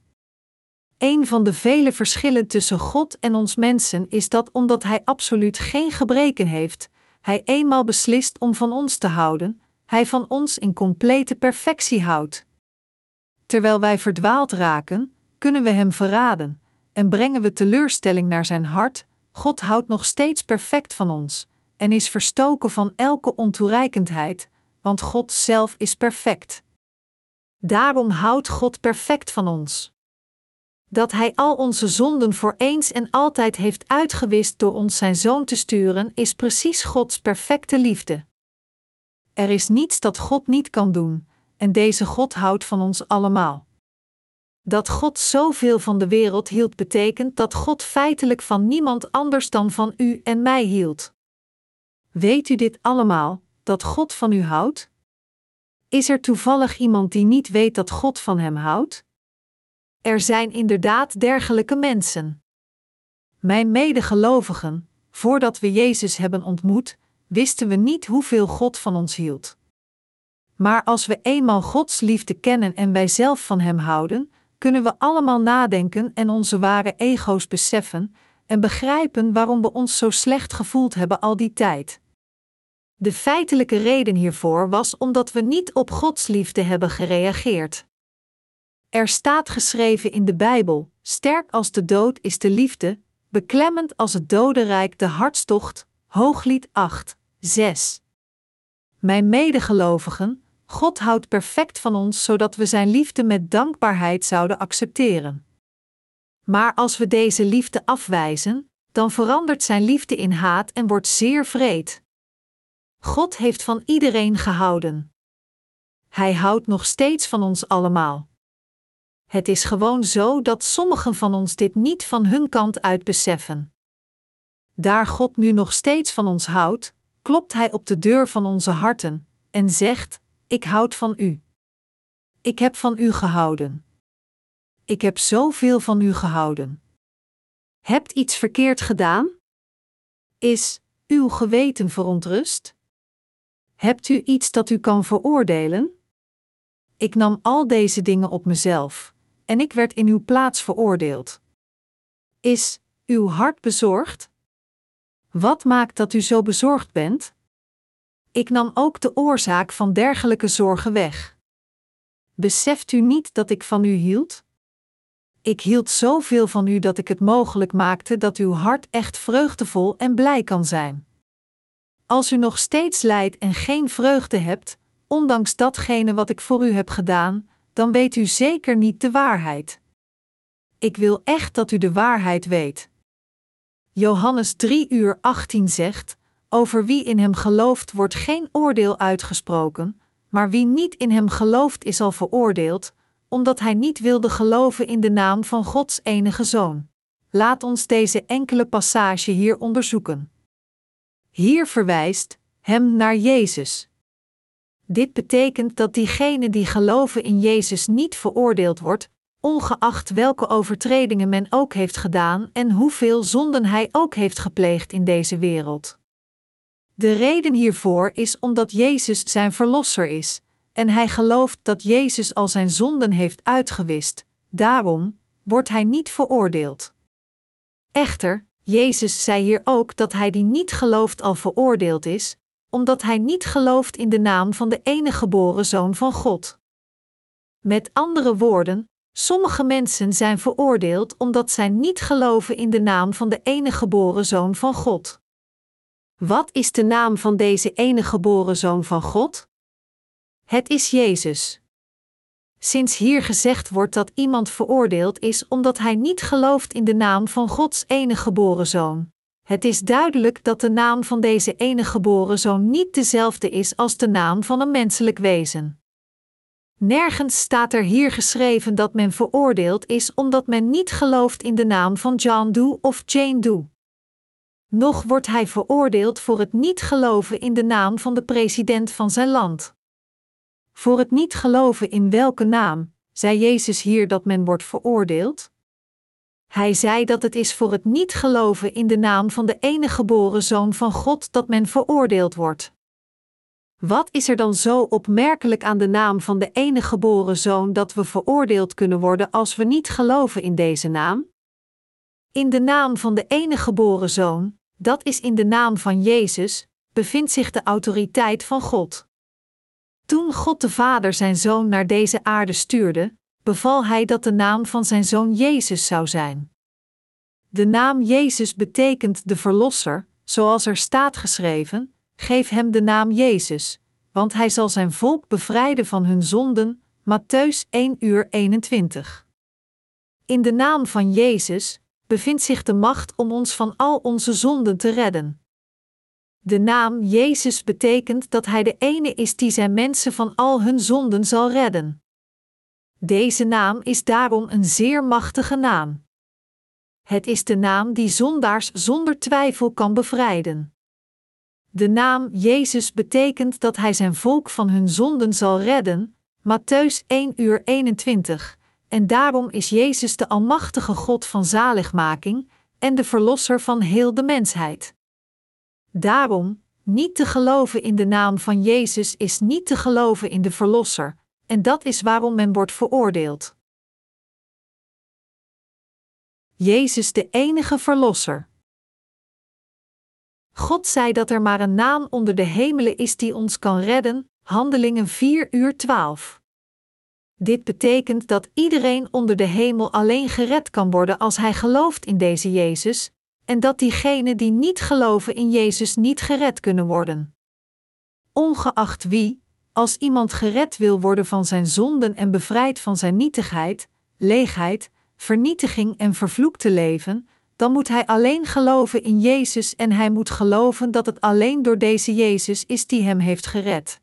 [SPEAKER 1] Een van de vele verschillen tussen God en ons mensen is dat omdat Hij absoluut geen gebreken heeft, Hij eenmaal beslist om van ons te houden, Hij van ons in complete perfectie houdt. Terwijl wij verdwaald raken, kunnen we Hem verraden en brengen we teleurstelling naar Zijn hart. God houdt nog steeds perfect van ons en is verstoken van elke ontoereikendheid, want God zelf is perfect. Daarom houdt God perfect van ons. Dat Hij al onze zonden voor eens en altijd heeft uitgewist door ons Zijn Zoon te sturen, is precies Gods perfecte liefde. Er is niets dat God niet kan doen, en deze God houdt van ons allemaal. Dat God zoveel van de wereld hield, betekent dat God feitelijk van niemand anders dan van u en mij hield. Weet u dit allemaal, dat God van u houdt? Is er toevallig iemand die niet weet dat God van hem houdt? Er zijn inderdaad dergelijke mensen. Mijn medegelovigen, voordat we Jezus hebben ontmoet, wisten we niet hoeveel God van ons hield. Maar als we eenmaal Gods liefde kennen en wij zelf van Hem houden, kunnen we allemaal nadenken en onze ware ego's beseffen en begrijpen waarom we ons zo slecht gevoeld hebben al die tijd. De feitelijke reden hiervoor was omdat we niet op Gods liefde hebben gereageerd. Er staat geschreven in de Bijbel: Sterk als de dood is de liefde, beklemmend als het dodenrijk de hartstocht. Hooglied 8, 6. Mijn medegelovigen, God houdt perfect van ons zodat we Zijn liefde met dankbaarheid zouden accepteren. Maar als we deze liefde afwijzen, dan verandert Zijn liefde in haat en wordt zeer vreed. God heeft van iedereen gehouden. Hij houdt nog steeds van ons allemaal. Het is gewoon zo dat sommigen van ons dit niet van hun kant uit beseffen. Daar God nu nog steeds van ons houdt, klopt Hij op de deur van onze harten en zegt: Ik houd van u. Ik heb van u gehouden. Ik heb zoveel van u gehouden. Hebt iets verkeerd gedaan? Is uw geweten verontrust? Hebt u iets dat u kan veroordelen? Ik nam al deze dingen op mezelf, en ik werd in uw plaats veroordeeld. Is uw hart bezorgd? Wat maakt dat u zo bezorgd bent? Ik nam ook de oorzaak van dergelijke zorgen weg. Beseft u niet dat ik van u hield? Ik hield zoveel van u dat ik het mogelijk maakte dat uw hart echt vreugdevol en blij kan zijn. Als u nog steeds lijdt en geen vreugde hebt, ondanks datgene wat ik voor u heb gedaan, dan weet u zeker niet de waarheid. Ik wil echt dat u de waarheid weet. Johannes 3 uur 18 zegt: Over wie in hem gelooft wordt geen oordeel uitgesproken, maar wie niet in hem gelooft is al veroordeeld, omdat hij niet wilde geloven in de naam van Gods enige zoon. Laat ons deze enkele passage hier onderzoeken. Hier verwijst hem naar Jezus. Dit betekent dat diegene die geloven in Jezus niet veroordeeld wordt, ongeacht welke overtredingen men ook heeft gedaan en hoeveel zonden hij ook heeft gepleegd in deze wereld. De reden hiervoor is omdat Jezus zijn verlosser is, en hij gelooft dat Jezus al zijn zonden heeft uitgewist, daarom wordt hij niet veroordeeld. Echter, Jezus zei hier ook dat hij die niet gelooft al veroordeeld is, omdat hij niet gelooft in de naam van de enige geboren Zoon van God. Met andere woorden, sommige mensen zijn veroordeeld omdat zij niet geloven in de naam van de enige geboren Zoon van God. Wat is de naam van deze enige geboren Zoon van God? Het is Jezus. Sinds hier gezegd wordt dat iemand veroordeeld is omdat hij niet gelooft in de naam van Gods enige geboren Zoon, het is duidelijk dat de naam van deze enige geboren zoon niet dezelfde is als de naam van een menselijk wezen. Nergens staat er hier geschreven dat men veroordeeld is omdat men niet gelooft in de naam van John Doe of Jane Doe. Nog wordt hij veroordeeld voor het niet geloven in de naam van de president van zijn land. Voor het niet geloven in welke naam, zei Jezus hier dat men wordt veroordeeld? Hij zei dat het is voor het niet geloven in de naam van de enige geboren Zoon van God dat men veroordeeld wordt. Wat is er dan zo opmerkelijk aan de naam van de enige geboren Zoon dat we veroordeeld kunnen worden als we niet geloven in deze naam? In de naam van de enige geboren Zoon, dat is in de naam van Jezus, bevindt zich de autoriteit van God. Toen God de Vader zijn Zoon naar deze aarde stuurde, beval hij dat de naam van zijn zoon Jezus zou zijn. De naam Jezus betekent de Verlosser, zoals er staat geschreven: geef hem de naam Jezus, want hij zal zijn volk bevrijden van hun zonden. Matthäus 1 uur 21. In de naam van Jezus bevindt zich de macht om ons van al onze zonden te redden. De naam Jezus betekent dat Hij de ene is die zijn mensen van al hun zonden zal redden. Deze naam is daarom een zeer machtige naam. Het is de naam die zondaars zonder twijfel kan bevrijden. De naam Jezus betekent dat hij zijn volk van hun zonden zal redden, Matthäus 1 uur 21, en daarom is Jezus de Almachtige God van zaligmaking en de Verlosser van heel de mensheid. Daarom, niet te geloven in de naam van Jezus is niet te geloven in de Verlosser, en dat is waarom men wordt veroordeeld. Jezus de enige Verlosser. God zei dat er maar een naam onder de hemelen is die ons kan redden, Handelingen 4 uur 12. Dit betekent dat iedereen onder de hemel alleen gered kan worden als hij gelooft in deze Jezus, en dat diegenen die niet geloven in Jezus niet gered kunnen worden. Ongeacht wie, als iemand gered wil worden van zijn zonden en bevrijd van zijn nietigheid, leegheid, vernietiging en vervloekte leven, dan moet hij alleen geloven in Jezus en hij moet geloven dat het alleen door deze Jezus is die hem heeft gered.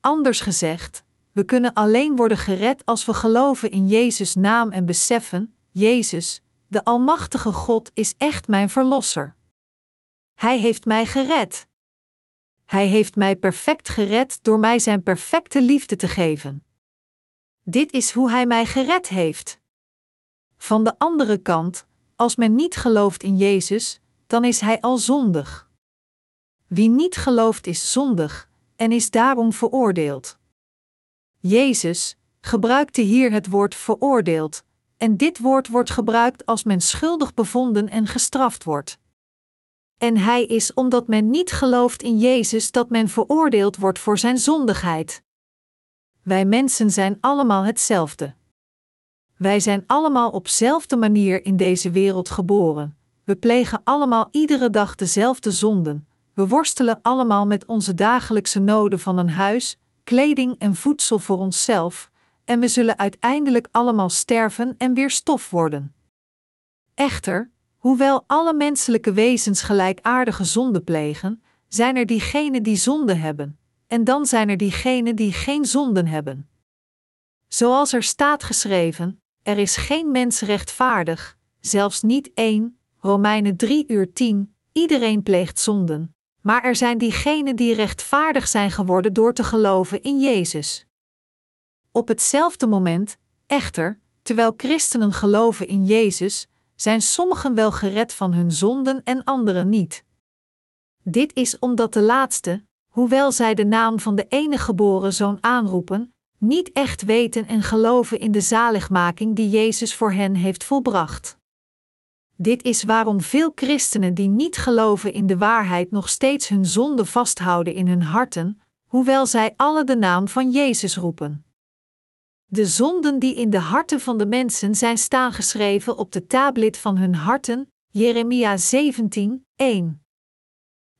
[SPEAKER 1] Anders gezegd, we kunnen alleen worden gered als we geloven in Jezus' naam en beseffen: Jezus, de Almachtige God, is echt mijn Verlosser. Hij heeft mij gered. Hij heeft mij perfect gered door mij zijn perfecte liefde te geven. Dit is hoe Hij mij gered heeft. Van de andere kant, als men niet gelooft in Jezus, dan is hij al zondig. Wie niet gelooft is zondig en is daarom veroordeeld. Jezus gebruikte hier het woord veroordeeld, en dit woord wordt gebruikt als men schuldig bevonden en gestraft wordt. En hij is omdat men niet gelooft in Jezus dat men veroordeeld wordt voor zijn zondigheid. Wij mensen zijn allemaal hetzelfde. Wij zijn allemaal op dezelfde manier in deze wereld geboren. We plegen allemaal iedere dag dezelfde zonden. We worstelen allemaal met onze dagelijkse noden van een huis, kleding en voedsel voor onszelf, en we zullen uiteindelijk allemaal sterven en weer stof worden. Echter, hoewel alle menselijke wezens gelijkaardige zonden plegen, zijn er diegenen die zonde hebben, en dan zijn er diegenen die geen zonden hebben. Zoals er staat geschreven: er is geen mens rechtvaardig, zelfs niet één, Romeinen 3 uur 10, iedereen pleegt zonden, maar er zijn diegenen die rechtvaardig zijn geworden door te geloven in Jezus. Op hetzelfde moment, echter, terwijl christenen geloven in Jezus, zijn sommigen wel gered van hun zonden en anderen niet. Dit is omdat de laatste, hoewel zij de naam van de enige geboren zoon aanroepen, niet echt weten en geloven in de zaligmaking die Jezus voor hen heeft volbracht. Dit is waarom veel christenen die niet geloven in de waarheid nog steeds hun zonde vasthouden in hun harten, hoewel zij alle de naam van Jezus roepen. De zonden die in de harten van de mensen zijn staan geschreven op de tablet van hun harten, Jeremia 17, 1.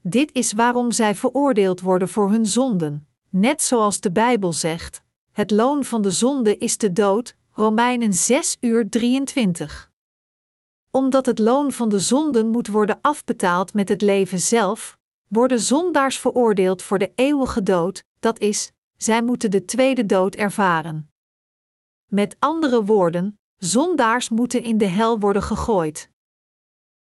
[SPEAKER 1] Dit is waarom zij veroordeeld worden voor hun zonden, net zoals de Bijbel zegt: het loon van de zonde is de dood, Romeinen 6 uur 23. Omdat het loon van de zonden moet worden afbetaald met het leven zelf, worden zondaars veroordeeld voor de eeuwige dood, dat is, zij moeten de tweede dood ervaren. Met andere woorden, zondaars moeten in de hel worden gegooid.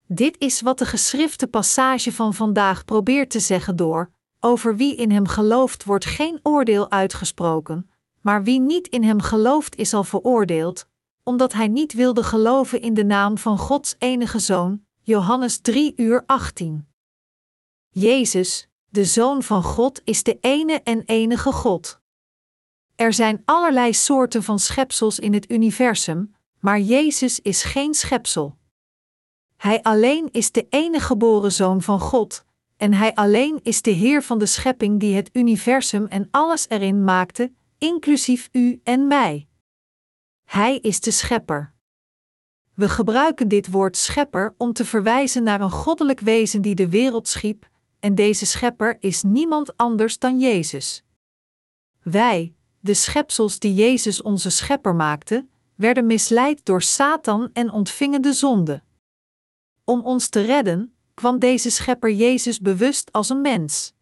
[SPEAKER 1] Dit is wat de geschrifte passage van vandaag probeert te zeggen door: over wie in hem gelooft wordt geen oordeel uitgesproken, maar wie niet in hem gelooft is al veroordeeld, omdat hij niet wilde geloven in de naam van Gods enige zoon, Johannes 3 uur 18. Jezus, de Zoon van God, is de ene en enige God. Er zijn allerlei soorten van schepsels in het universum, maar Jezus is geen schepsel. Hij alleen is de enige geboren Zoon van God, en Hij alleen is de Heer van de schepping die het universum en alles erin maakte, inclusief u en mij. Hij is de schepper. We gebruiken dit woord schepper om te verwijzen naar een goddelijk wezen die de wereld schiep, en deze schepper is niemand anders dan Jezus. Wij, de schepsels die Jezus onze schepper maakte, werden misleid door Satan en ontvingen de zonde. Om ons te redden, kwam deze schepper Jezus bewust als een mens.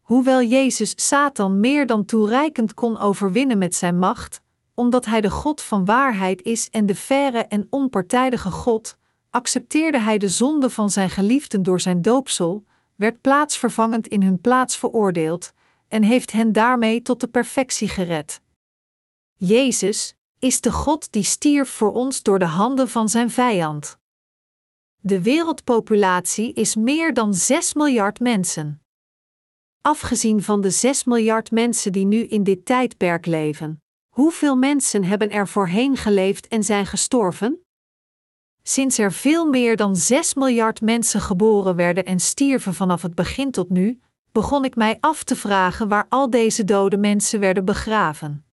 [SPEAKER 1] Hoewel Jezus Satan meer dan toereikend kon overwinnen met zijn macht, omdat hij de God van waarheid is en de verre en onpartijdige God, accepteerde hij de zonde van zijn geliefden door zijn doopsel, werd plaatsvervangend in hun plaats veroordeeld en heeft hen daarmee tot de perfectie gered. Jezus is de God die stierf voor ons door de handen van zijn vijand. De wereldpopulatie is meer dan 6 miljard mensen. Afgezien van de 6 miljard mensen die nu in dit tijdperk leven, hoeveel mensen hebben er voorheen geleefd en zijn gestorven? Sinds er veel meer dan 6 miljard mensen geboren werden en stierven vanaf het begin tot nu, begon ik mij af te vragen waar al deze dode mensen werden begraven.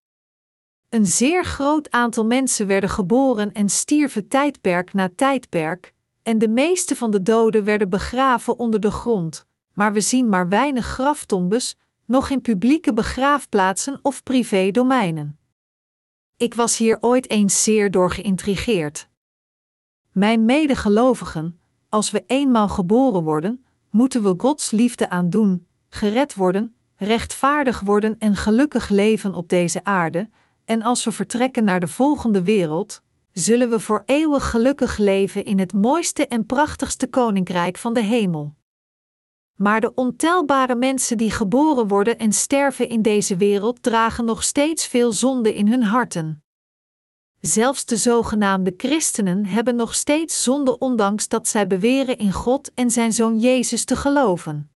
[SPEAKER 1] Een zeer groot aantal mensen werden geboren en stierven tijdperk na tijdperk, en de meeste van de doden werden begraven onder de grond, maar we zien maar weinig graftombes, nog in publieke begraafplaatsen of privé-domeinen. Ik was hier ooit eens zeer door geïntrigeerd. Mijn medegelovigen, als we eenmaal geboren worden, moeten we Gods liefde aandoen, gered worden, rechtvaardig worden en gelukkig leven op deze aarde, en als we vertrekken naar de volgende wereld, zullen we voor eeuwig gelukkig leven in het mooiste en prachtigste koninkrijk van de hemel. Maar de ontelbare mensen die geboren worden en sterven in deze wereld dragen nog steeds veel zonde in hun harten. Zelfs de zogenaamde christenen hebben nog steeds zonde, ondanks dat zij beweren in God en zijn zoon Jezus te geloven.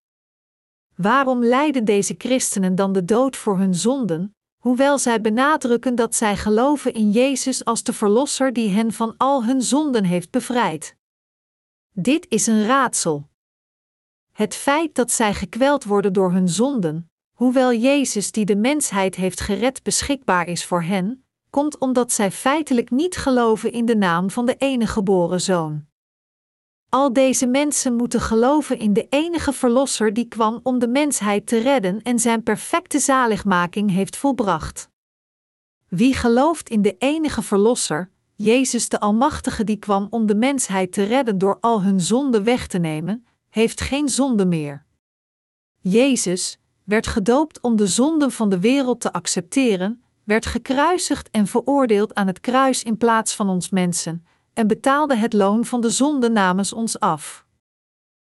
[SPEAKER 1] Waarom lijden deze christenen dan de dood voor hun zonden, hoewel zij benadrukken dat zij geloven in Jezus als de Verlosser die hen van al hun zonden heeft bevrijd? Dit is een raadsel. Het feit dat zij gekweld worden door hun zonden, hoewel Jezus die de mensheid heeft gered beschikbaar is voor hen, komt omdat zij feitelijk niet geloven in de naam van de enige geboren zoon. Al deze mensen moeten geloven in de enige Verlosser die kwam om de mensheid te redden en zijn perfecte zaligmaking heeft volbracht. Wie gelooft in de enige Verlosser, Jezus de Almachtige die kwam om de mensheid te redden door al hun zonden weg te nemen, heeft geen zonde meer. Jezus werd gedoopt om de zonden van de wereld te accepteren, werd gekruisigd en veroordeeld aan het kruis in plaats van ons mensen, en betaalde het loon van de zonde namens ons af.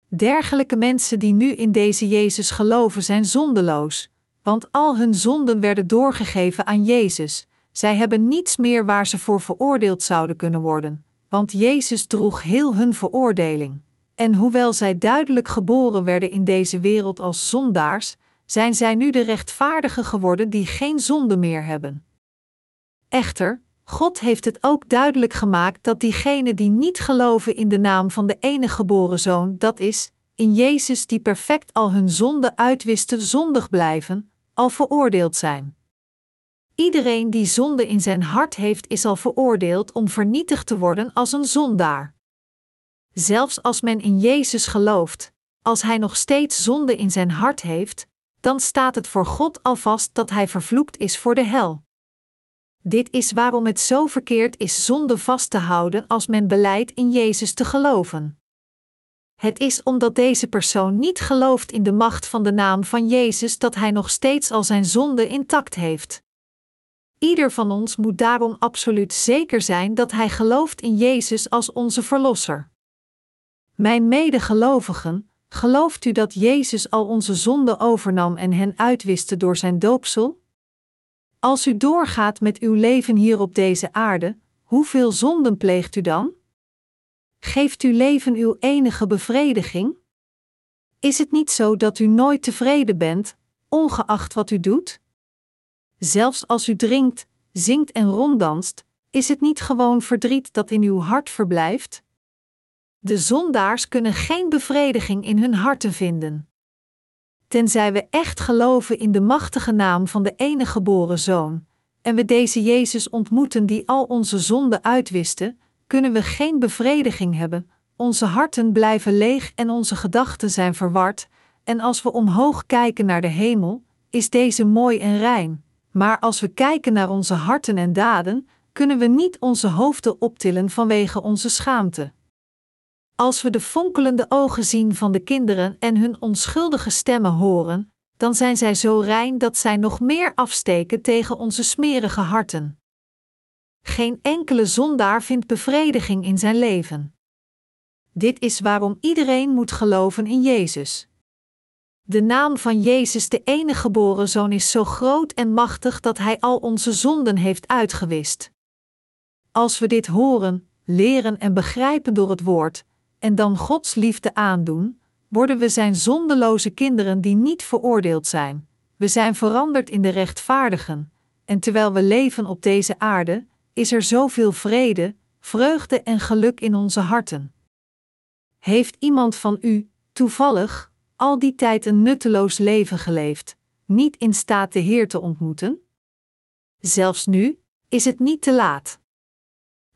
[SPEAKER 1] Dergelijke mensen die nu in deze Jezus geloven zijn zondeloos, want al hun zonden werden doorgegeven aan Jezus. Zij hebben niets meer waar ze voor veroordeeld zouden kunnen worden, want Jezus droeg heel hun veroordeling. En hoewel zij duidelijk geboren werden in deze wereld als zondaars, zijn zij nu de rechtvaardigen geworden die geen zonde meer hebben. Echter, God heeft het ook duidelijk gemaakt dat diegenen die niet geloven in de naam van de enige geboren zoon, dat is, in Jezus die perfect al hun zonde uitwisten zondig blijven, al veroordeeld zijn. Iedereen die zonde in zijn hart heeft, is al veroordeeld om vernietigd te worden als een zondaar. Zelfs als men in Jezus gelooft, als hij nog steeds zonde in zijn hart heeft, dan staat het voor God al vast dat hij vervloekt is voor de hel. Dit is waarom het zo verkeerd is zonde vast te houden als men beleidt in Jezus te geloven. Het is omdat deze persoon niet gelooft in de macht van de naam van Jezus dat hij nog steeds al zijn zonde intact heeft. Ieder van ons moet daarom absoluut zeker zijn dat hij gelooft in Jezus als onze Verlosser. Mijn medegelovigen, gelooft u dat Jezus al onze zonden overnam en hen uitwiste door zijn doopsel? Als u doorgaat met uw leven hier op deze aarde, hoeveel zonden pleegt u dan? Geeft uw leven uw enige bevrediging? Is het niet zo dat u nooit tevreden bent, ongeacht wat u doet? Zelfs als u drinkt, zingt en ronddanst, is het niet gewoon verdriet dat in uw hart verblijft? De zondaars kunnen geen bevrediging in hun harten vinden. Tenzij we echt geloven in de machtige naam van de enige geboren Zoon, en we deze Jezus ontmoeten die al onze zonden uitwisten, kunnen we geen bevrediging hebben, onze harten blijven leeg en onze gedachten zijn verward, en als we omhoog kijken naar de hemel, is deze mooi en rein. Maar als we kijken naar onze harten en daden, kunnen we niet onze hoofden optillen vanwege onze schaamte. Als we de fonkelende ogen zien van de kinderen en hun onschuldige stemmen horen, dan zijn zij zo rein dat zij nog meer afsteken tegen onze smerige harten. Geen enkele zondaar vindt bevrediging in zijn leven. Dit is waarom iedereen moet geloven in Jezus. De naam van Jezus, de enige geboren zoon, is zo groot en machtig dat Hij al onze zonden heeft uitgewist. Als we dit horen, leren en begrijpen door het woord, en dan Gods liefde aandoen, worden we Zijn zondeloze kinderen die niet veroordeeld zijn. We zijn veranderd in de rechtvaardigen, en terwijl we leven op deze aarde, is er zoveel vrede, vreugde en geluk in onze harten. Heeft iemand van u, toevallig, al die tijd een nutteloos leven geleefd, niet in staat de Heer te ontmoeten? Zelfs nu is het niet te laat.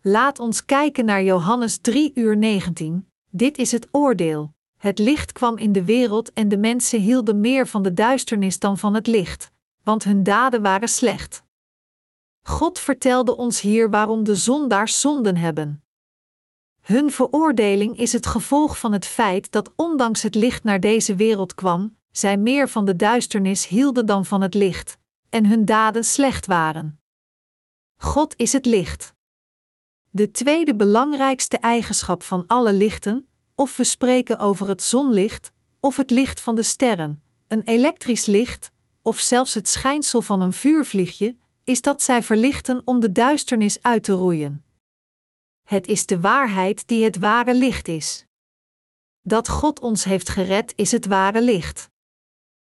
[SPEAKER 1] Laat ons kijken naar Johannes 3 uur 19. Dit is het oordeel. Het licht kwam in de wereld en de mensen hielden meer van de duisternis dan van het licht, want hun daden waren slecht. God vertelde ons hier waarom de zondaars zonden hebben. Hun veroordeling is het gevolg van het feit dat ondanks het licht naar deze wereld kwam, zij meer van de duisternis hielden dan van het licht, en hun daden slecht waren. God is het licht. De tweede belangrijkste eigenschap van alle lichten, of we spreken over het zonlicht, of het licht van de sterren, een elektrisch licht, of zelfs het schijnsel van een vuurvliegje, is dat zij verlichten om de duisternis uit te roeien. Het is de waarheid die het ware licht is. Dat God ons heeft gered is het ware licht.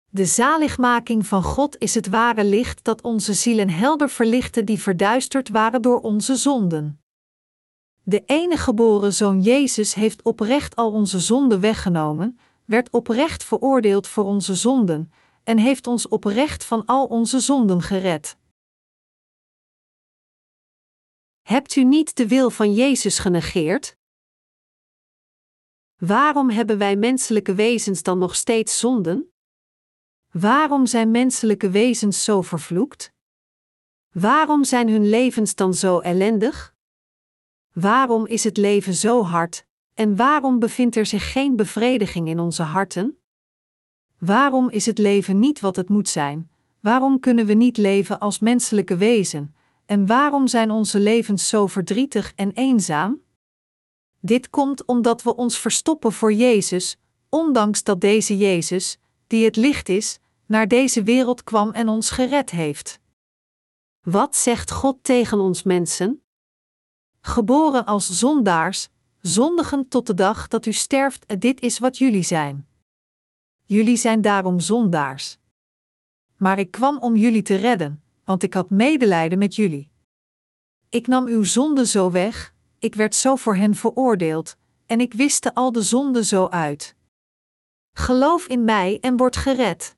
[SPEAKER 1] De zaligmaking van God is het ware licht dat onze zielen helder verlichtte die verduisterd waren door onze zonden. De enige geboren zoon Jezus heeft oprecht al onze zonden weggenomen, werd oprecht veroordeeld voor onze zonden en heeft ons oprecht van al onze zonden gered. Hebt u niet de wil van Jezus genegeerd? Waarom hebben wij menselijke wezens dan nog steeds zonden? Waarom zijn menselijke wezens zo vervloekt? Waarom zijn hun levens dan zo ellendig? Waarom is het leven zo hard en waarom bevindt er zich geen bevrediging in onze harten? Waarom is het leven niet wat het moet zijn? Waarom kunnen we niet leven als menselijke wezen? En waarom zijn onze levens zo verdrietig en eenzaam? Dit komt omdat we ons verstoppen voor Jezus, ondanks dat deze Jezus, die het licht is, naar deze wereld kwam en ons gered heeft. Wat zegt God tegen ons mensen? Geboren als zondaars, zondigen tot de dag dat u sterft, dit is wat jullie zijn. Jullie zijn daarom zondaars. Maar ik kwam om jullie te redden, want ik had medelijden met jullie. Ik nam uw zonde zo weg, ik werd zo voor hen veroordeeld, en ik wiste al de zonde zo uit. Geloof in mij en word gered.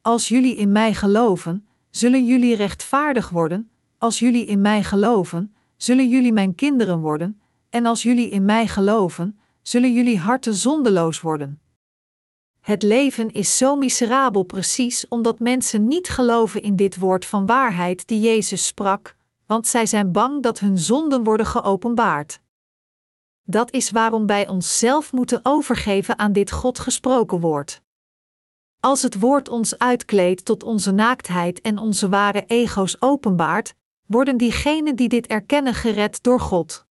[SPEAKER 1] Als jullie in mij geloven, zullen jullie rechtvaardig worden, als jullie in mij geloven, zullen jullie mijn kinderen worden, en als jullie in mij geloven, zullen jullie harten zondeloos worden. Het leven is zo miserabel precies omdat mensen niet geloven in dit woord van waarheid die Jezus sprak, want zij zijn bang dat hun zonden worden geopenbaard. Dat is waarom wij onszelf moeten overgeven aan dit God gesproken woord. Als het woord ons uitkleedt tot onze naaktheid en onze ware ego's openbaart, worden diegenen die dit erkennen gered door God.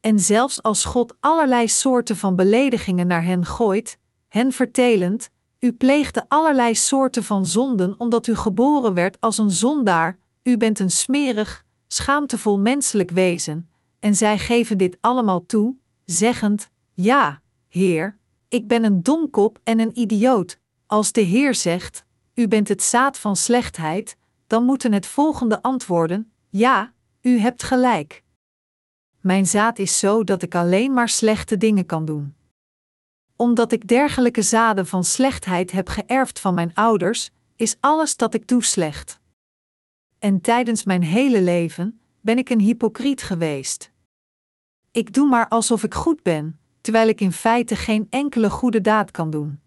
[SPEAKER 1] En zelfs als God allerlei soorten van beledigingen naar hen gooit, hen vertelend: U pleegde allerlei soorten van zonden omdat u geboren werd als een zondaar, u bent een smerig, schaamtevol menselijk wezen, en zij geven dit allemaal toe, zeggend: Ja, Heer, ik ben een domkop en een idioot. Als de Heer zegt: U bent het zaad van slechtheid, dan moeten het volgende antwoorden: Ja, u hebt gelijk. Mijn zaad is zo dat ik alleen maar slechte dingen kan doen. Omdat ik dergelijke zaden van slechtheid heb geërfd van mijn ouders, is alles dat ik doe slecht. En tijdens mijn hele leven ben ik een hypocriet geweest. Ik doe maar alsof ik goed ben, terwijl ik in feite geen enkele goede daad kan doen.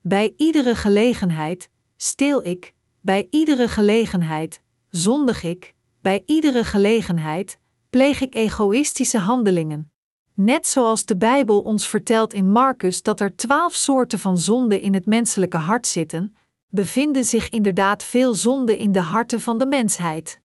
[SPEAKER 1] Bij iedere gelegenheid steel ik, bij iedere gelegenheid zondig ik, bij iedere gelegenheid pleeg ik egoïstische handelingen. Net zoals de Bijbel ons vertelt in Marcus dat er twaalf soorten van zonde in het menselijke hart zitten, bevinden zich inderdaad veel zonden in de harten van de mensheid.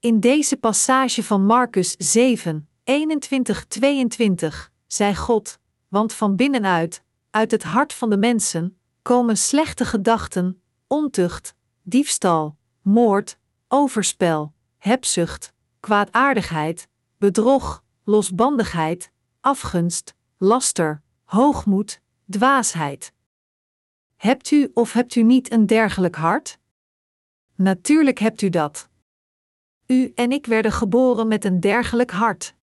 [SPEAKER 1] In deze passage van Marcus 7, 21-22 zei God: Want van binnenuit, uit het hart van de mensen, komen slechte gedachten, ontucht, diefstal, moord, overspel, hebzucht, kwaadaardigheid, bedrog, losbandigheid, afgunst, laster, hoogmoed, dwaasheid. Hebt u of hebt u niet een dergelijk hart? Natuurlijk hebt u dat. U en ik werden geboren met een dergelijk hart.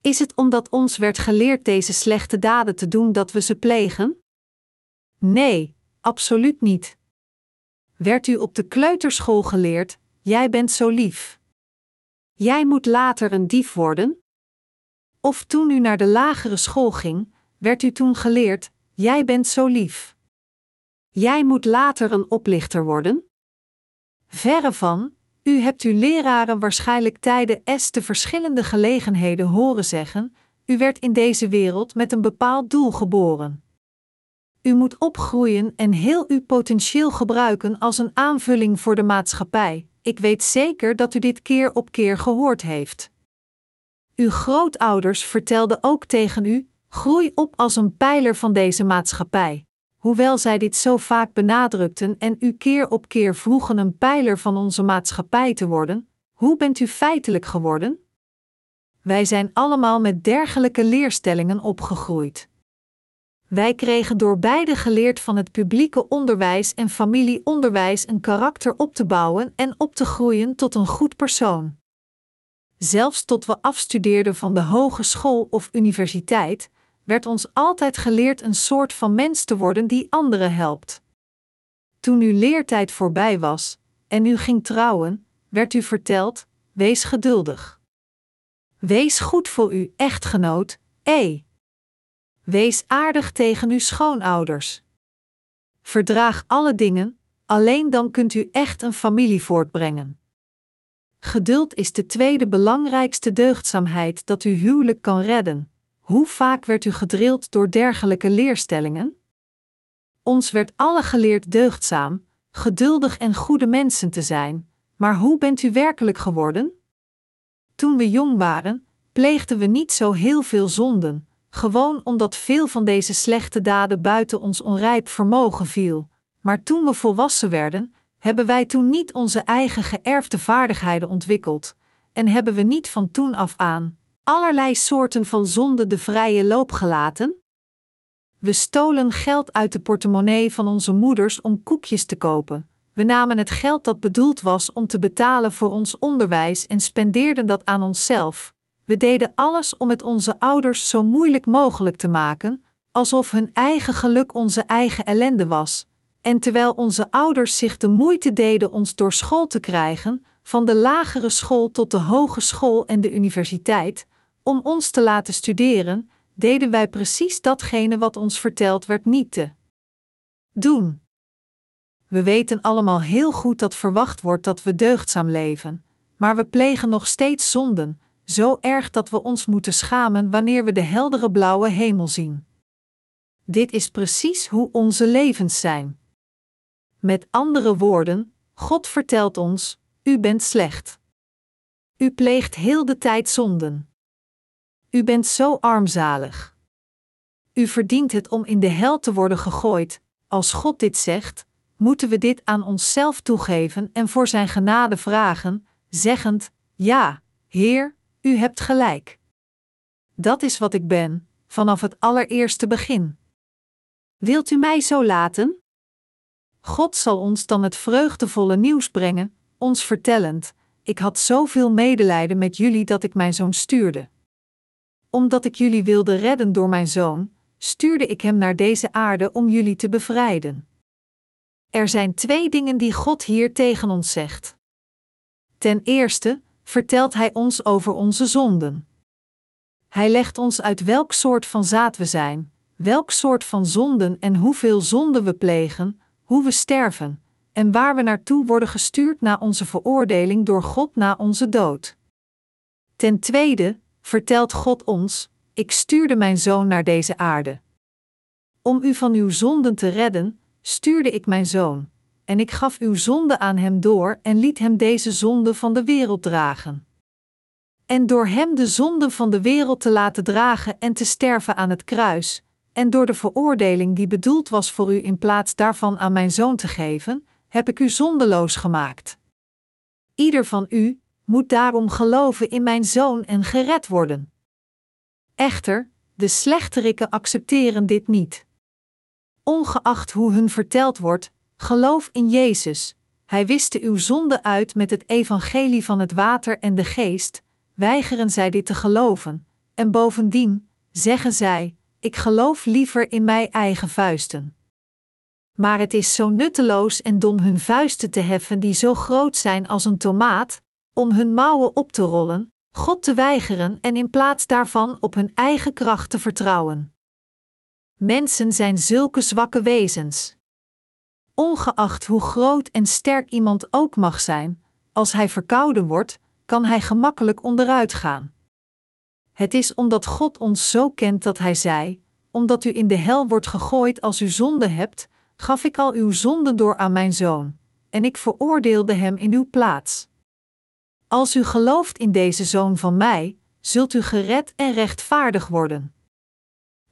[SPEAKER 1] Is het omdat ons werd geleerd deze slechte daden te doen dat we ze plegen? Nee, absoluut niet. Werd u op de kleuterschool geleerd: jij bent zo lief? Jij moet later een dief worden? Of toen u naar de lagere school ging, werd u toen geleerd: jij bent zo lief? Jij moet later een oplichter worden? Verre van, u hebt uw leraren waarschijnlijk tijdens de verschillende gelegenheden horen zeggen: U werd in deze wereld met een bepaald doel geboren. U moet opgroeien en heel uw potentieel gebruiken als een aanvulling voor de maatschappij. Ik weet zeker dat u dit keer op keer gehoord heeft. Uw grootouders vertelden ook tegen u: groei op als een pijler van deze maatschappij hoewel zij dit zo vaak benadrukten en u keer op keer vroegen een pijler van onze maatschappij te worden, hoe bent u feitelijk geworden? Wij zijn allemaal met dergelijke leerstellingen opgegroeid. Wij kregen door beide geleerd van het publieke onderwijs en familieonderwijs een karakter op te bouwen en op te groeien tot een goed persoon. Zelfs tot we afstudeerden van de hogeschool of universiteit, werd ons altijd geleerd een soort van mens te worden die anderen helpt. Toen uw leertijd voorbij was en u ging trouwen, werd u verteld: wees geduldig. Wees goed voor uw echtgenoot, E. Wees aardig tegen uw schoonouders. Verdraag alle dingen, alleen dan kunt u echt een familie voortbrengen. Geduld is de tweede belangrijkste deugdzaamheid dat uw huwelijk kan redden. Hoe vaak werd u gedrild door dergelijke leerstellingen? Ons werd alle geleerd deugdzaam, geduldig en goede mensen te zijn, maar hoe bent u werkelijk geworden? Toen we jong waren, pleegden we niet zo heel veel zonden, gewoon omdat veel van deze slechte daden buiten ons onrijp vermogen viel. Maar toen we volwassen werden, hebben wij toen niet onze eigen geërfde vaardigheden ontwikkeld, en hebben we niet van toen af aan, allerlei soorten van zonde de vrije loop gelaten? We stolen geld uit de portemonnee van onze moeders om koekjes te kopen. We namen het geld dat bedoeld was om te betalen voor ons onderwijs en spendeerden dat aan onszelf. We deden alles om het onze ouders zo moeilijk mogelijk te maken, alsof hun eigen geluk onze eigen ellende was. En terwijl onze ouders zich de moeite deden ons door school te krijgen, van de lagere school tot de hogeschool en de universiteit, om ons te laten studeren, deden wij precies datgene wat ons verteld werd niet te doen. We weten allemaal heel goed dat verwacht wordt dat we deugdzaam leven, maar we plegen nog steeds zonden, zo erg dat we ons moeten schamen wanneer we de heldere blauwe hemel zien. Dit is precies hoe onze levens zijn. Met andere woorden, God vertelt ons: U bent slecht. U pleegt heel de tijd zonden. U bent zo armzalig. U verdient het om in de hel te worden gegooid. Als God dit zegt, moeten we dit aan onszelf toegeven en voor Zijn genade vragen, zeggend: Ja, Heer, u hebt gelijk. Dat is wat ik ben, vanaf het allereerste begin. Wilt u mij zo laten? God zal ons dan het vreugdevolle nieuws brengen, ons vertellend: Ik had zoveel medelijden met jullie dat ik mijn zoon stuurde omdat ik jullie wilde redden door mijn zoon, stuurde ik hem naar deze aarde om jullie te bevrijden. Er zijn twee dingen die God hier tegen ons zegt. Ten eerste vertelt Hij ons over onze zonden. Hij legt ons uit welk soort van zaad we zijn, welk soort van zonden en hoeveel zonden we plegen, hoe we sterven, en waar we naartoe worden gestuurd na onze veroordeling door God na onze dood. Ten tweede vertelt God ons: Ik stuurde mijn zoon naar deze aarde. Om u van uw zonden te redden, stuurde ik mijn zoon, en ik gaf uw zonde aan hem door en liet hem deze zonde van de wereld dragen. En door hem de zonde van de wereld te laten dragen en te sterven aan het kruis, en door de veroordeling die bedoeld was voor u in plaats daarvan aan mijn zoon te geven, heb ik u zondeloos gemaakt. Ieder van u moet daarom geloven in mijn zoon en gered worden. Echter, de slechterikken accepteren dit niet. Ongeacht hoe hun verteld wordt, geloof in Jezus. Hij wiste uw zonde uit met het evangelie van het water en de geest, weigeren zij dit te geloven, en bovendien zeggen zij: Ik geloof liever in mijn eigen vuisten. Maar het is zo nutteloos en dom hun vuisten te heffen die zo groot zijn als een tomaat, om hun mouwen op te rollen, God te weigeren en in plaats daarvan op hun eigen kracht te vertrouwen. Mensen zijn zulke zwakke wezens. Ongeacht hoe groot en sterk iemand ook mag zijn, als hij verkouden wordt, kan hij gemakkelijk onderuit gaan. Het is omdat God ons zo kent dat hij zei: Omdat u in de hel wordt gegooid als u zonde hebt, gaf ik al uw zonden door aan mijn zoon, en ik veroordeelde hem in uw plaats. Als u gelooft in deze zoon van mij, zult u gered en rechtvaardig worden.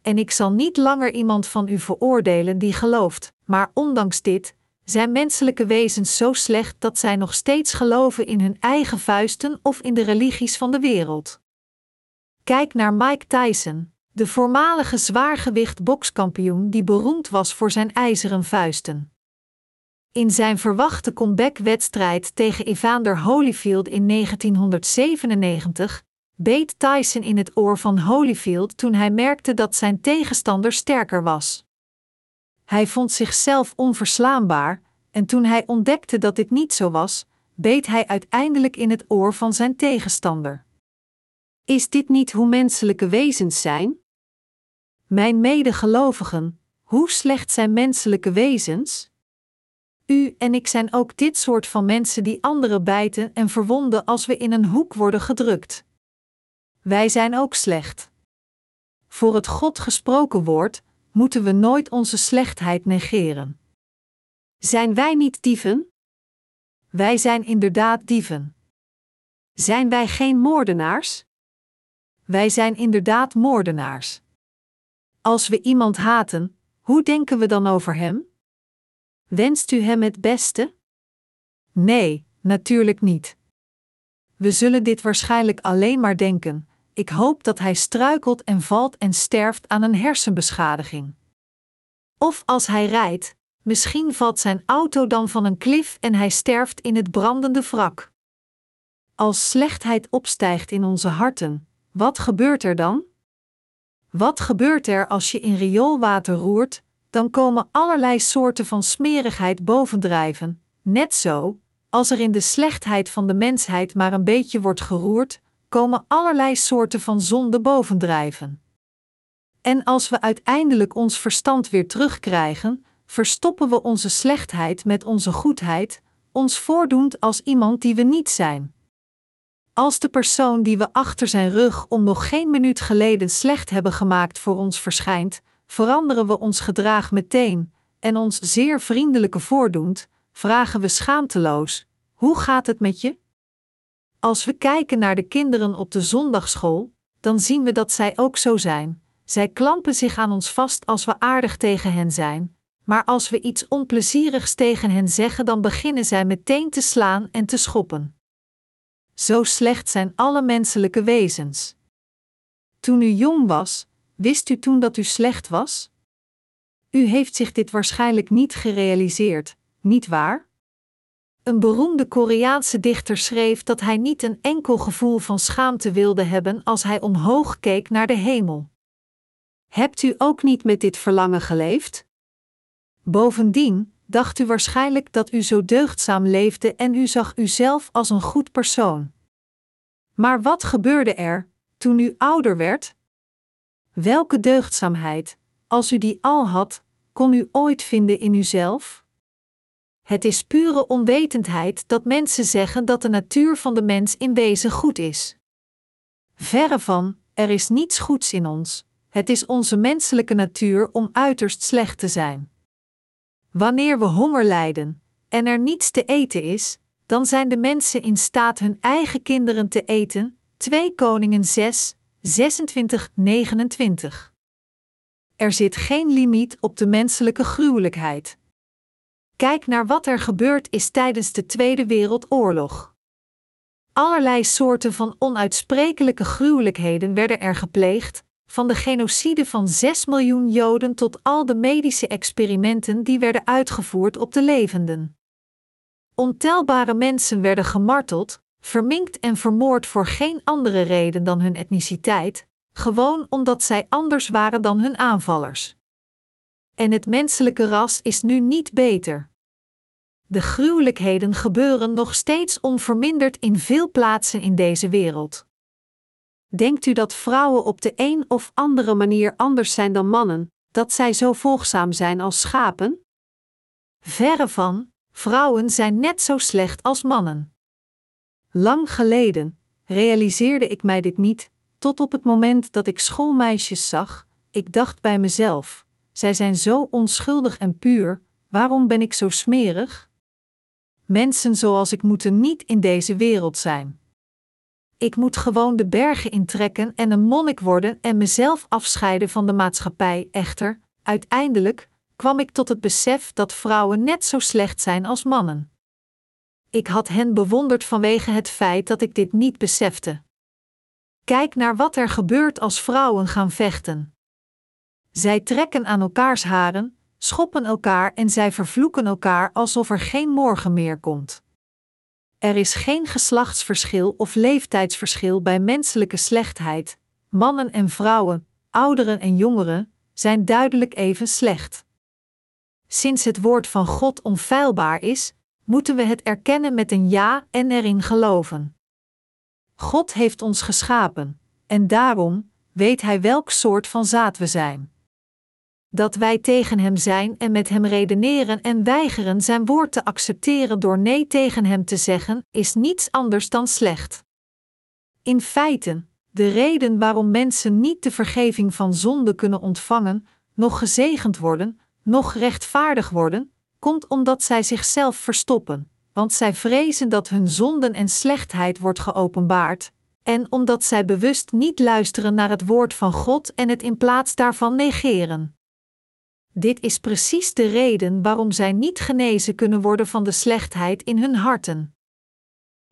[SPEAKER 1] En ik zal niet langer iemand van u veroordelen die gelooft, maar ondanks dit, zijn menselijke wezens zo slecht dat zij nog steeds geloven in hun eigen vuisten of in de religies van de wereld. Kijk naar Mike Tyson, de voormalige zwaargewicht bokskampioen die beroemd was voor zijn ijzeren vuisten. In zijn verwachte comeback-wedstrijd tegen Evander Holyfield in 1997 beet Tyson in het oor van Holyfield toen hij merkte dat zijn tegenstander sterker was. Hij vond zichzelf onverslaanbaar, en toen hij ontdekte dat dit niet zo was, beet hij uiteindelijk in het oor van zijn tegenstander. Is dit niet hoe menselijke wezens zijn? Mijn medegelovigen, hoe slecht zijn menselijke wezens? U en ik zijn ook dit soort van mensen die anderen bijten en verwonden als we in een hoek worden gedrukt. Wij zijn ook slecht. Voor het God gesproken woord moeten we nooit onze slechtheid negeren. Zijn wij niet dieven? Wij zijn inderdaad dieven. Zijn wij geen moordenaars? Wij zijn inderdaad moordenaars. Als we iemand haten, hoe denken we dan over hem? Wenst u hem het beste? Nee, natuurlijk niet. We zullen dit waarschijnlijk alleen maar denken. Ik hoop dat hij struikelt en valt en sterft aan een hersenbeschadiging. Of als hij rijdt, misschien valt zijn auto dan van een klif en hij sterft in het brandende wrak. Als slechtheid opstijgt in onze harten, wat gebeurt er dan? Wat gebeurt er als je in rioolwater roert? Dan komen allerlei soorten van smerigheid bovendrijven. Net zo, als er in de slechtheid van de mensheid maar een beetje wordt geroerd, komen allerlei soorten van zonde bovendrijven. En als we uiteindelijk ons verstand weer terugkrijgen, verstoppen we onze slechtheid met onze goedheid, ons voordoend als iemand die we niet zijn. Als de persoon die we achter zijn rug om nog geen minuut geleden slecht hebben gemaakt voor ons verschijnt, veranderen we ons gedrag meteen en ons zeer vriendelijke voordoend, vragen we schaamteloos: Hoe gaat het met je? Als we kijken naar de kinderen op de zondagschool, dan zien we dat zij ook zo zijn. Zij klampen zich aan ons vast als we aardig tegen hen zijn, maar als we iets onplezierigs tegen hen zeggen, dan beginnen zij meteen te slaan en te schoppen. Zo slecht zijn alle menselijke wezens. Toen u jong was, wist u toen dat u slecht was? U heeft zich dit waarschijnlijk niet gerealiseerd, niet waar? Een beroemde Koreaanse dichter schreef dat hij niet een enkel gevoel van schaamte wilde hebben als hij omhoog keek naar de hemel. Hebt u ook niet met dit verlangen geleefd? Bovendien dacht u waarschijnlijk dat u zo deugdzaam leefde en u zag uzelf als een goed persoon. Maar wat gebeurde er toen u ouder werd? Welke deugdzaamheid, als u die al had, kon u ooit vinden in uzelf? Het is pure onwetendheid dat mensen zeggen dat de natuur van de mens in wezen goed is. Verre van, er is niets goeds in ons, het is onze menselijke natuur om uiterst slecht te zijn. Wanneer we honger lijden en er niets te eten is, dan zijn de mensen in staat hun eigen kinderen te eten. 2 Koningen 6, 26, 29. Er zit geen limiet op de menselijke gruwelijkheid. Kijk naar wat er gebeurd is tijdens de Tweede Wereldoorlog. Allerlei soorten van onuitsprekelijke gruwelijkheden werden er gepleegd, van de genocide van 6 miljoen Joden tot al de medische experimenten die werden uitgevoerd op de levenden. Ontelbare mensen werden gemarteld, verminkt en vermoord voor geen andere reden dan hun etniciteit, gewoon omdat zij anders waren dan hun aanvallers. En het menselijke ras is nu niet beter. De gruwelijkheden gebeuren nog steeds onverminderd in veel plaatsen in deze wereld. Denkt u dat vrouwen op de een of andere manier anders zijn dan mannen, dat zij zo volgzaam zijn als schapen? Verre van, vrouwen zijn net zo slecht als mannen. Lang geleden realiseerde ik mij dit niet, tot op het moment dat ik schoolmeisjes zag. Ik dacht bij mezelf: zij zijn zo onschuldig en puur, waarom ben ik zo smerig? Mensen zoals ik moeten niet in deze wereld zijn. Ik moet gewoon de bergen intrekken en een monnik worden en mezelf afscheiden van de maatschappij. Echter, uiteindelijk kwam ik tot het besef dat vrouwen net zo slecht zijn als mannen. Ik had hen bewonderd vanwege het feit dat ik dit niet besefte. Kijk naar wat er gebeurt als vrouwen gaan vechten. Zij trekken aan elkaars haren, schoppen elkaar en zij vervloeken elkaar alsof er geen morgen meer komt. Er is geen geslachtsverschil of leeftijdsverschil bij menselijke slechtheid. Mannen en vrouwen, ouderen en jongeren, zijn duidelijk even slecht. Sinds het woord van God onfeilbaar is, moeten we het erkennen met een ja en erin geloven. God heeft ons geschapen, en daarom weet Hij welk soort van zaad we zijn. Dat wij tegen Hem zijn en met Hem redeneren en weigeren Zijn woord te accepteren door nee tegen Hem te zeggen, is niets anders dan slecht. In feite, de reden waarom mensen niet de vergeving van zonde kunnen ontvangen, nog gezegend worden, nog rechtvaardig worden, komt omdat zij zichzelf verstoppen, want zij vrezen dat hun zonden en slechtheid wordt geopenbaard, en omdat zij bewust niet luisteren naar het woord van God en het in plaats daarvan negeren. Dit is precies de reden waarom zij niet genezen kunnen worden van de slechtheid in hun harten.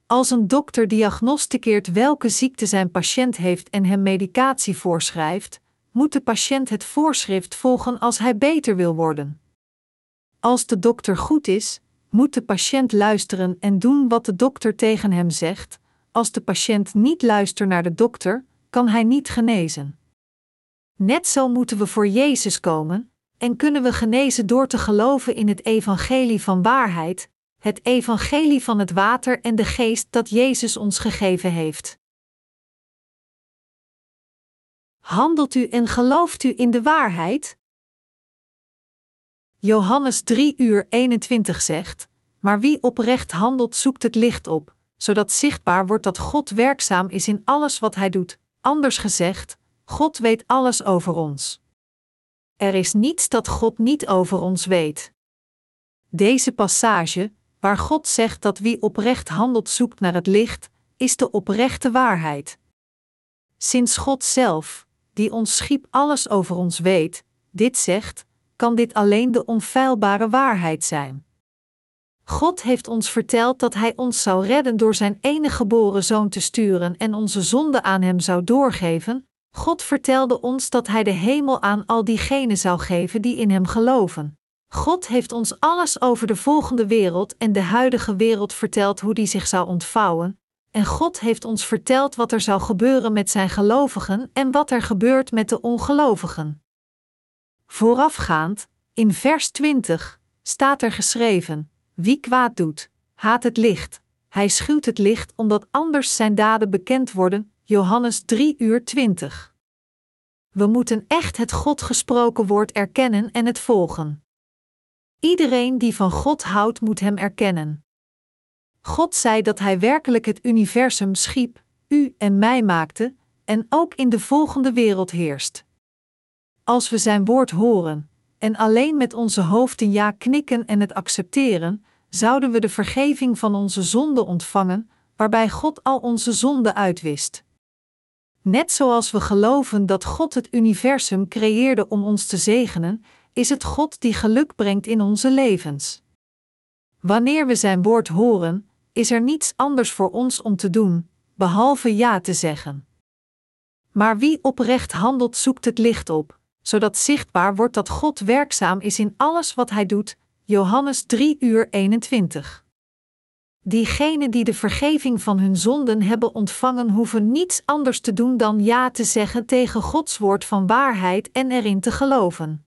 [SPEAKER 1] Als een dokter diagnosticeert welke ziekte zijn patiënt heeft en hem medicatie voorschrijft, moet de patiënt het voorschrift volgen als hij beter wil worden. Als de dokter goed is, moet de patiënt luisteren en doen wat de dokter tegen hem zegt. Als de patiënt niet luistert naar de dokter, kan hij niet genezen. Net zo moeten we voor Jezus komen en kunnen we genezen door te geloven in het evangelie van waarheid, het evangelie van het water en de geest dat Jezus ons gegeven heeft. Handelt u en gelooft u in de waarheid? Johannes 3 uur 21 zegt: Maar wie oprecht handelt, zoekt het licht op, zodat zichtbaar wordt dat God werkzaam is in alles wat hij doet. Anders gezegd, God weet alles over ons. Er is niets dat God niet over ons weet. Deze passage, waar God zegt dat wie oprecht handelt zoekt naar het licht, is de oprechte waarheid. Sinds God zelf, die ons schiep alles over ons weet, dit zegt, kan dit alleen de onfeilbare waarheid zijn. God heeft ons verteld dat Hij ons zou redden door Zijn enige geboren zoon te sturen en onze zonde aan Hem zou doorgeven. God vertelde ons dat Hij de hemel aan al diegenen zou geven die in Hem geloven. God heeft ons alles over de volgende wereld en de huidige wereld verteld hoe die zich zou ontvouwen, en God heeft ons verteld wat er zou gebeuren met zijn gelovigen en wat er gebeurt met de ongelovigen. Voorafgaand, in vers 20, staat er geschreven: Wie kwaad doet, haat het licht. Hij schuwt het licht omdat anders zijn daden bekend worden. Johannes 3 uur 20. We moeten echt het God gesproken woord erkennen en het volgen. Iedereen die van God houdt, moet Hem erkennen. God zei dat Hij werkelijk het universum schiep, u en mij maakte, en ook in de volgende wereld heerst. Als we Zijn woord horen, en alleen met onze hoofden ja knikken en het accepteren, zouden we de vergeving van onze zonden ontvangen, waarbij God al onze zonden uitwist. Net zoals we geloven dat God het universum creëerde om ons te zegenen, is het God die geluk brengt in onze levens. Wanneer we Zijn woord horen, is er niets anders voor ons om te doen, behalve ja te zeggen. Maar wie oprecht handelt, zoekt het licht op, zodat zichtbaar wordt dat God werkzaam is in alles wat Hij doet. Johannes 3 uur 21. Diegenen die de vergeving van hun zonden hebben ontvangen, hoeven niets anders te doen dan ja te zeggen tegen Gods woord van waarheid en erin te geloven.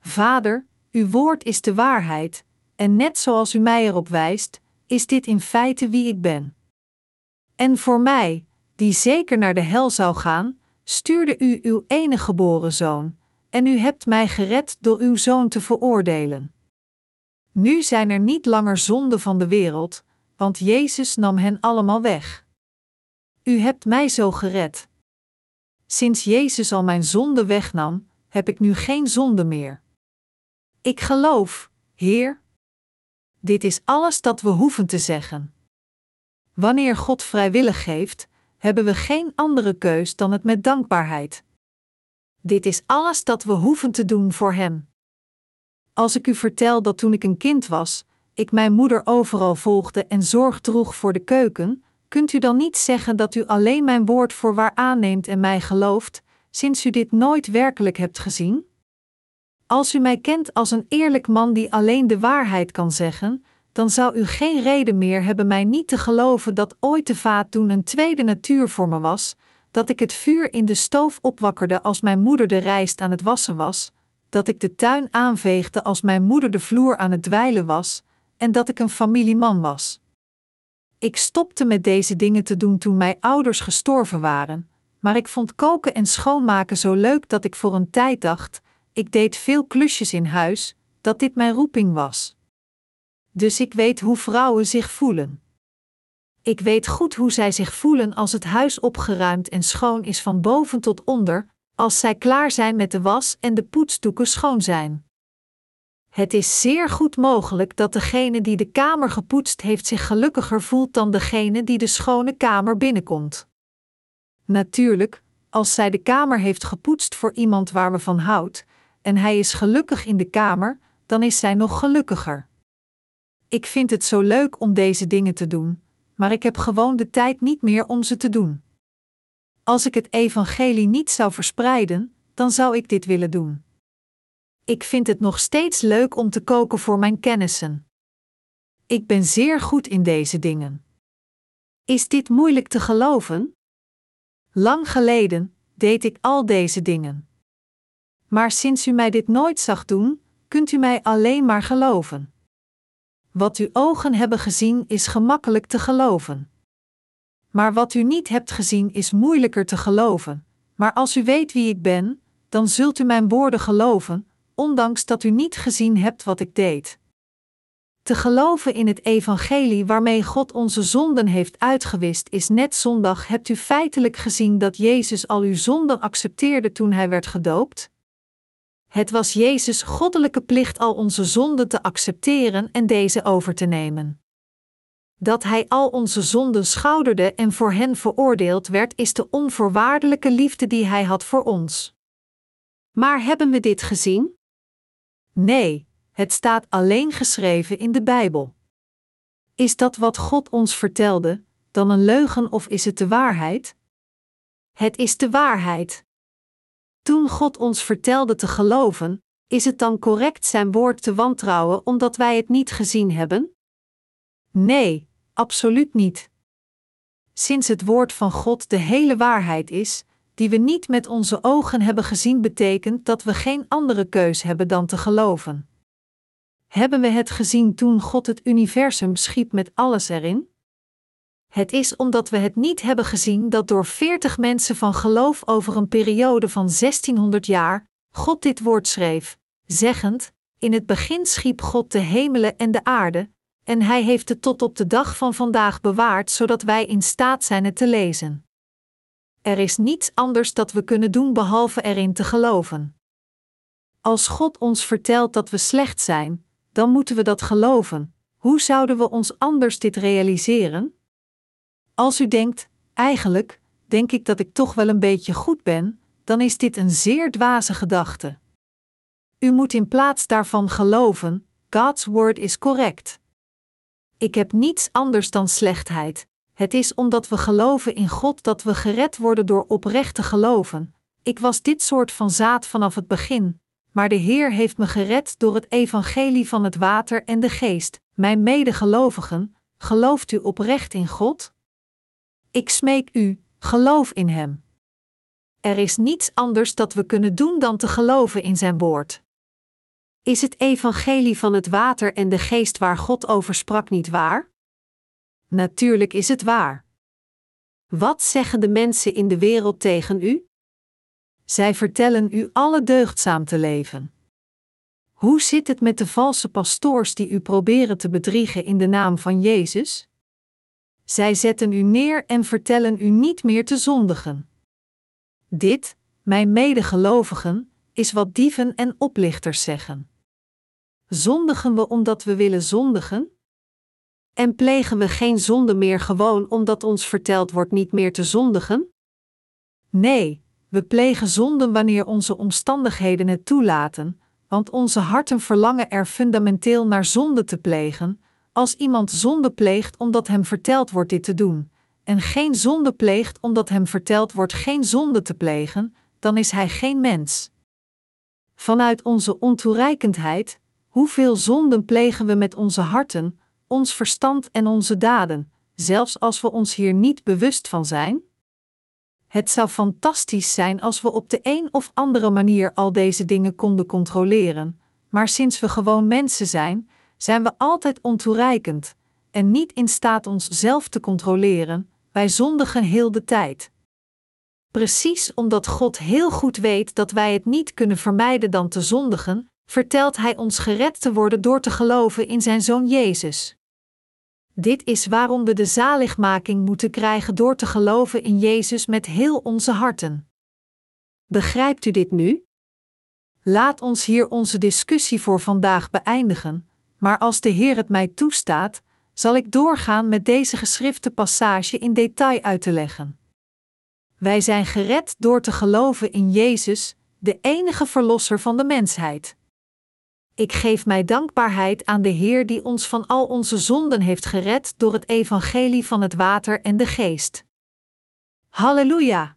[SPEAKER 1] Vader, uw woord is de waarheid, en net zoals u mij erop wijst, is dit in feite wie ik ben. En voor mij, die zeker naar de hel zou gaan, stuurde u uw enige geboren zoon, en u hebt mij gered door uw zoon te veroordelen. Nu zijn er niet langer zonden van de wereld, want Jezus nam hen allemaal weg. U hebt mij zo gered. Sinds Jezus al mijn zonde wegnam, heb ik nu geen zonde meer. Ik geloof, Heer. Dit is alles dat we hoeven te zeggen. Wanneer God vrijwillig geeft, hebben we geen andere keus dan het met dankbaarheid. Dit is alles dat we hoeven te doen voor Hem. Als ik u vertel dat toen ik een kind was, ik mijn moeder overal volgde en zorg droeg voor de keuken, kunt u dan niet zeggen dat u alleen mijn woord voor waar aanneemt en mij gelooft, sinds u dit nooit werkelijk hebt gezien? Als u mij kent als een eerlijk man die alleen de waarheid kan zeggen, dan zou u geen reden meer hebben mij niet te geloven dat ooit de vaat toen een tweede natuur voor me was, dat ik het vuur in de stoof opwakkerde als mijn moeder de rijst aan het wassen was, dat ik de tuin aanveegde als mijn moeder de vloer aan het dweilen was, en dat ik een familieman was. Ik stopte met deze dingen te doen toen mijn ouders gestorven waren, maar ik vond koken en schoonmaken zo leuk dat ik voor een tijd dacht: ik deed veel klusjes in huis, dat dit mijn roeping was. Dus ik weet hoe vrouwen zich voelen. Ik weet goed hoe zij zich voelen als het huis opgeruimd en schoon is van boven tot onder, als zij klaar zijn met de was en de poetsdoeken schoon zijn. Het is zeer goed mogelijk dat degene die de kamer gepoetst heeft zich gelukkiger voelt dan degene die de schone kamer binnenkomt. Natuurlijk, als zij de kamer heeft gepoetst voor iemand waar we van houdt, en hij is gelukkig in de kamer, dan is zij nog gelukkiger. Ik vind het zo leuk om deze dingen te doen, maar ik heb gewoon de tijd niet meer om ze te doen. Als ik het evangelie niet zou verspreiden, dan zou ik dit willen doen. Ik vind het nog steeds leuk om te koken voor mijn kennissen. Ik ben zeer goed in deze dingen. Is dit moeilijk te geloven? Lang geleden deed ik al deze dingen. Maar sinds u mij dit nooit zag doen, kunt u mij alleen maar geloven. Wat uw ogen hebben gezien is gemakkelijk te geloven. Maar wat u niet hebt gezien is moeilijker te geloven. Maar als u weet wie ik ben, dan zult u mijn woorden geloven, ondanks dat u niet gezien hebt wat ik deed. Te geloven in het evangelie waarmee God onze zonden heeft uitgewist is net zondag hebt u feitelijk gezien dat Jezus al uw zonden accepteerde toen hij werd gedoopt? Het was Jezus' goddelijke plicht al onze zonden te accepteren en deze over te nemen. Dat Hij al onze zonden schouderde en voor hen veroordeeld werd, is de onvoorwaardelijke liefde die Hij had voor ons. Maar hebben we dit gezien? Nee, het staat alleen geschreven in de Bijbel. Is dat wat God ons vertelde, dan een leugen of is het de waarheid? Het is de waarheid. Toen God ons vertelde te geloven, is het dan correct zijn woord te wantrouwen omdat wij het niet gezien hebben? Nee, absoluut niet. Sinds het woord van God de hele waarheid is, die we niet met onze ogen hebben gezien, betekent dat we geen andere keus hebben dan te geloven. Hebben we het gezien toen God het universum schiep met alles erin? Het is omdat we het niet hebben gezien dat door veertig mensen van geloof over een periode van 1600 jaar God dit woord schreef, zeggend: In het begin schiep God de hemelen en de aarde, en Hij heeft het tot op de dag van vandaag bewaard, zodat wij in staat zijn het te lezen. Er is niets anders dat we kunnen doen behalve erin te geloven. Als God ons vertelt dat we slecht zijn, dan moeten we dat geloven. Hoe zouden we ons anders dit realiseren? Als u denkt, eigenlijk, denk ik dat ik toch wel een beetje goed ben, dan is dit een zeer dwaze gedachte. U moet in plaats daarvan geloven: God's word is correct. Ik heb niets anders dan slechtheid. Het is omdat we geloven in God dat we gered worden door oprecht te geloven. Ik was dit soort van zaad vanaf het begin, maar de Heer heeft me gered door het evangelie van het water en de geest. Mijn medegelovigen, gelooft u oprecht in God? Ik smeek u, geloof in Hem. Er is niets anders dat we kunnen doen dan te geloven in Zijn woord. Is het evangelie van het water en de geest waar God over sprak niet waar? Natuurlijk is het waar. Wat zeggen de mensen in de wereld tegen u? Zij vertellen u alle deugdzaam te leven. Hoe zit het met de valse pastoors die u proberen te bedriegen in de naam van Jezus? Zij zetten u neer en vertellen u niet meer te zondigen. Dit, mijn medegelovigen, is wat dieven en oplichters zeggen. Zondigen we omdat we willen zondigen? En plegen we geen zonde meer gewoon omdat ons verteld wordt niet meer te zondigen? Nee, we plegen zonden wanneer onze omstandigheden het toelaten, want onze harten verlangen er fundamenteel naar zonde te plegen. Als iemand zonde pleegt omdat hem verteld wordt dit te doen, en geen zonde pleegt omdat hem verteld wordt geen zonde te plegen, dan is hij geen mens. Vanuit onze ontoereikendheid, hoeveel zonden plegen we met onze harten, ons verstand en onze daden, zelfs als we ons hier niet bewust van zijn? Het zou fantastisch zijn als we op de een of andere manier al deze dingen konden controleren, maar sinds we gewoon mensen zijn, zijn we altijd ontoereikend en niet in staat ons zelf te controleren, wij zondigen heel de tijd. Precies omdat God heel goed weet dat wij het niet kunnen vermijden dan te zondigen, vertelt Hij ons gered te worden door te geloven in Zijn Zoon Jezus. Dit is waarom we de zaligmaking moeten krijgen door te geloven in Jezus met heel onze harten. Begrijpt u dit nu? Laat ons hier onze discussie voor vandaag beëindigen, maar als de Heer het mij toestaat, zal ik doorgaan met deze geschrifte passage in detail uit te leggen. Wij zijn gered door te geloven in Jezus, de enige Verlosser van de mensheid. Ik geef mij dankbaarheid aan de Heer die ons van al onze zonden heeft gered door het evangelie van het water en de geest. Halleluja!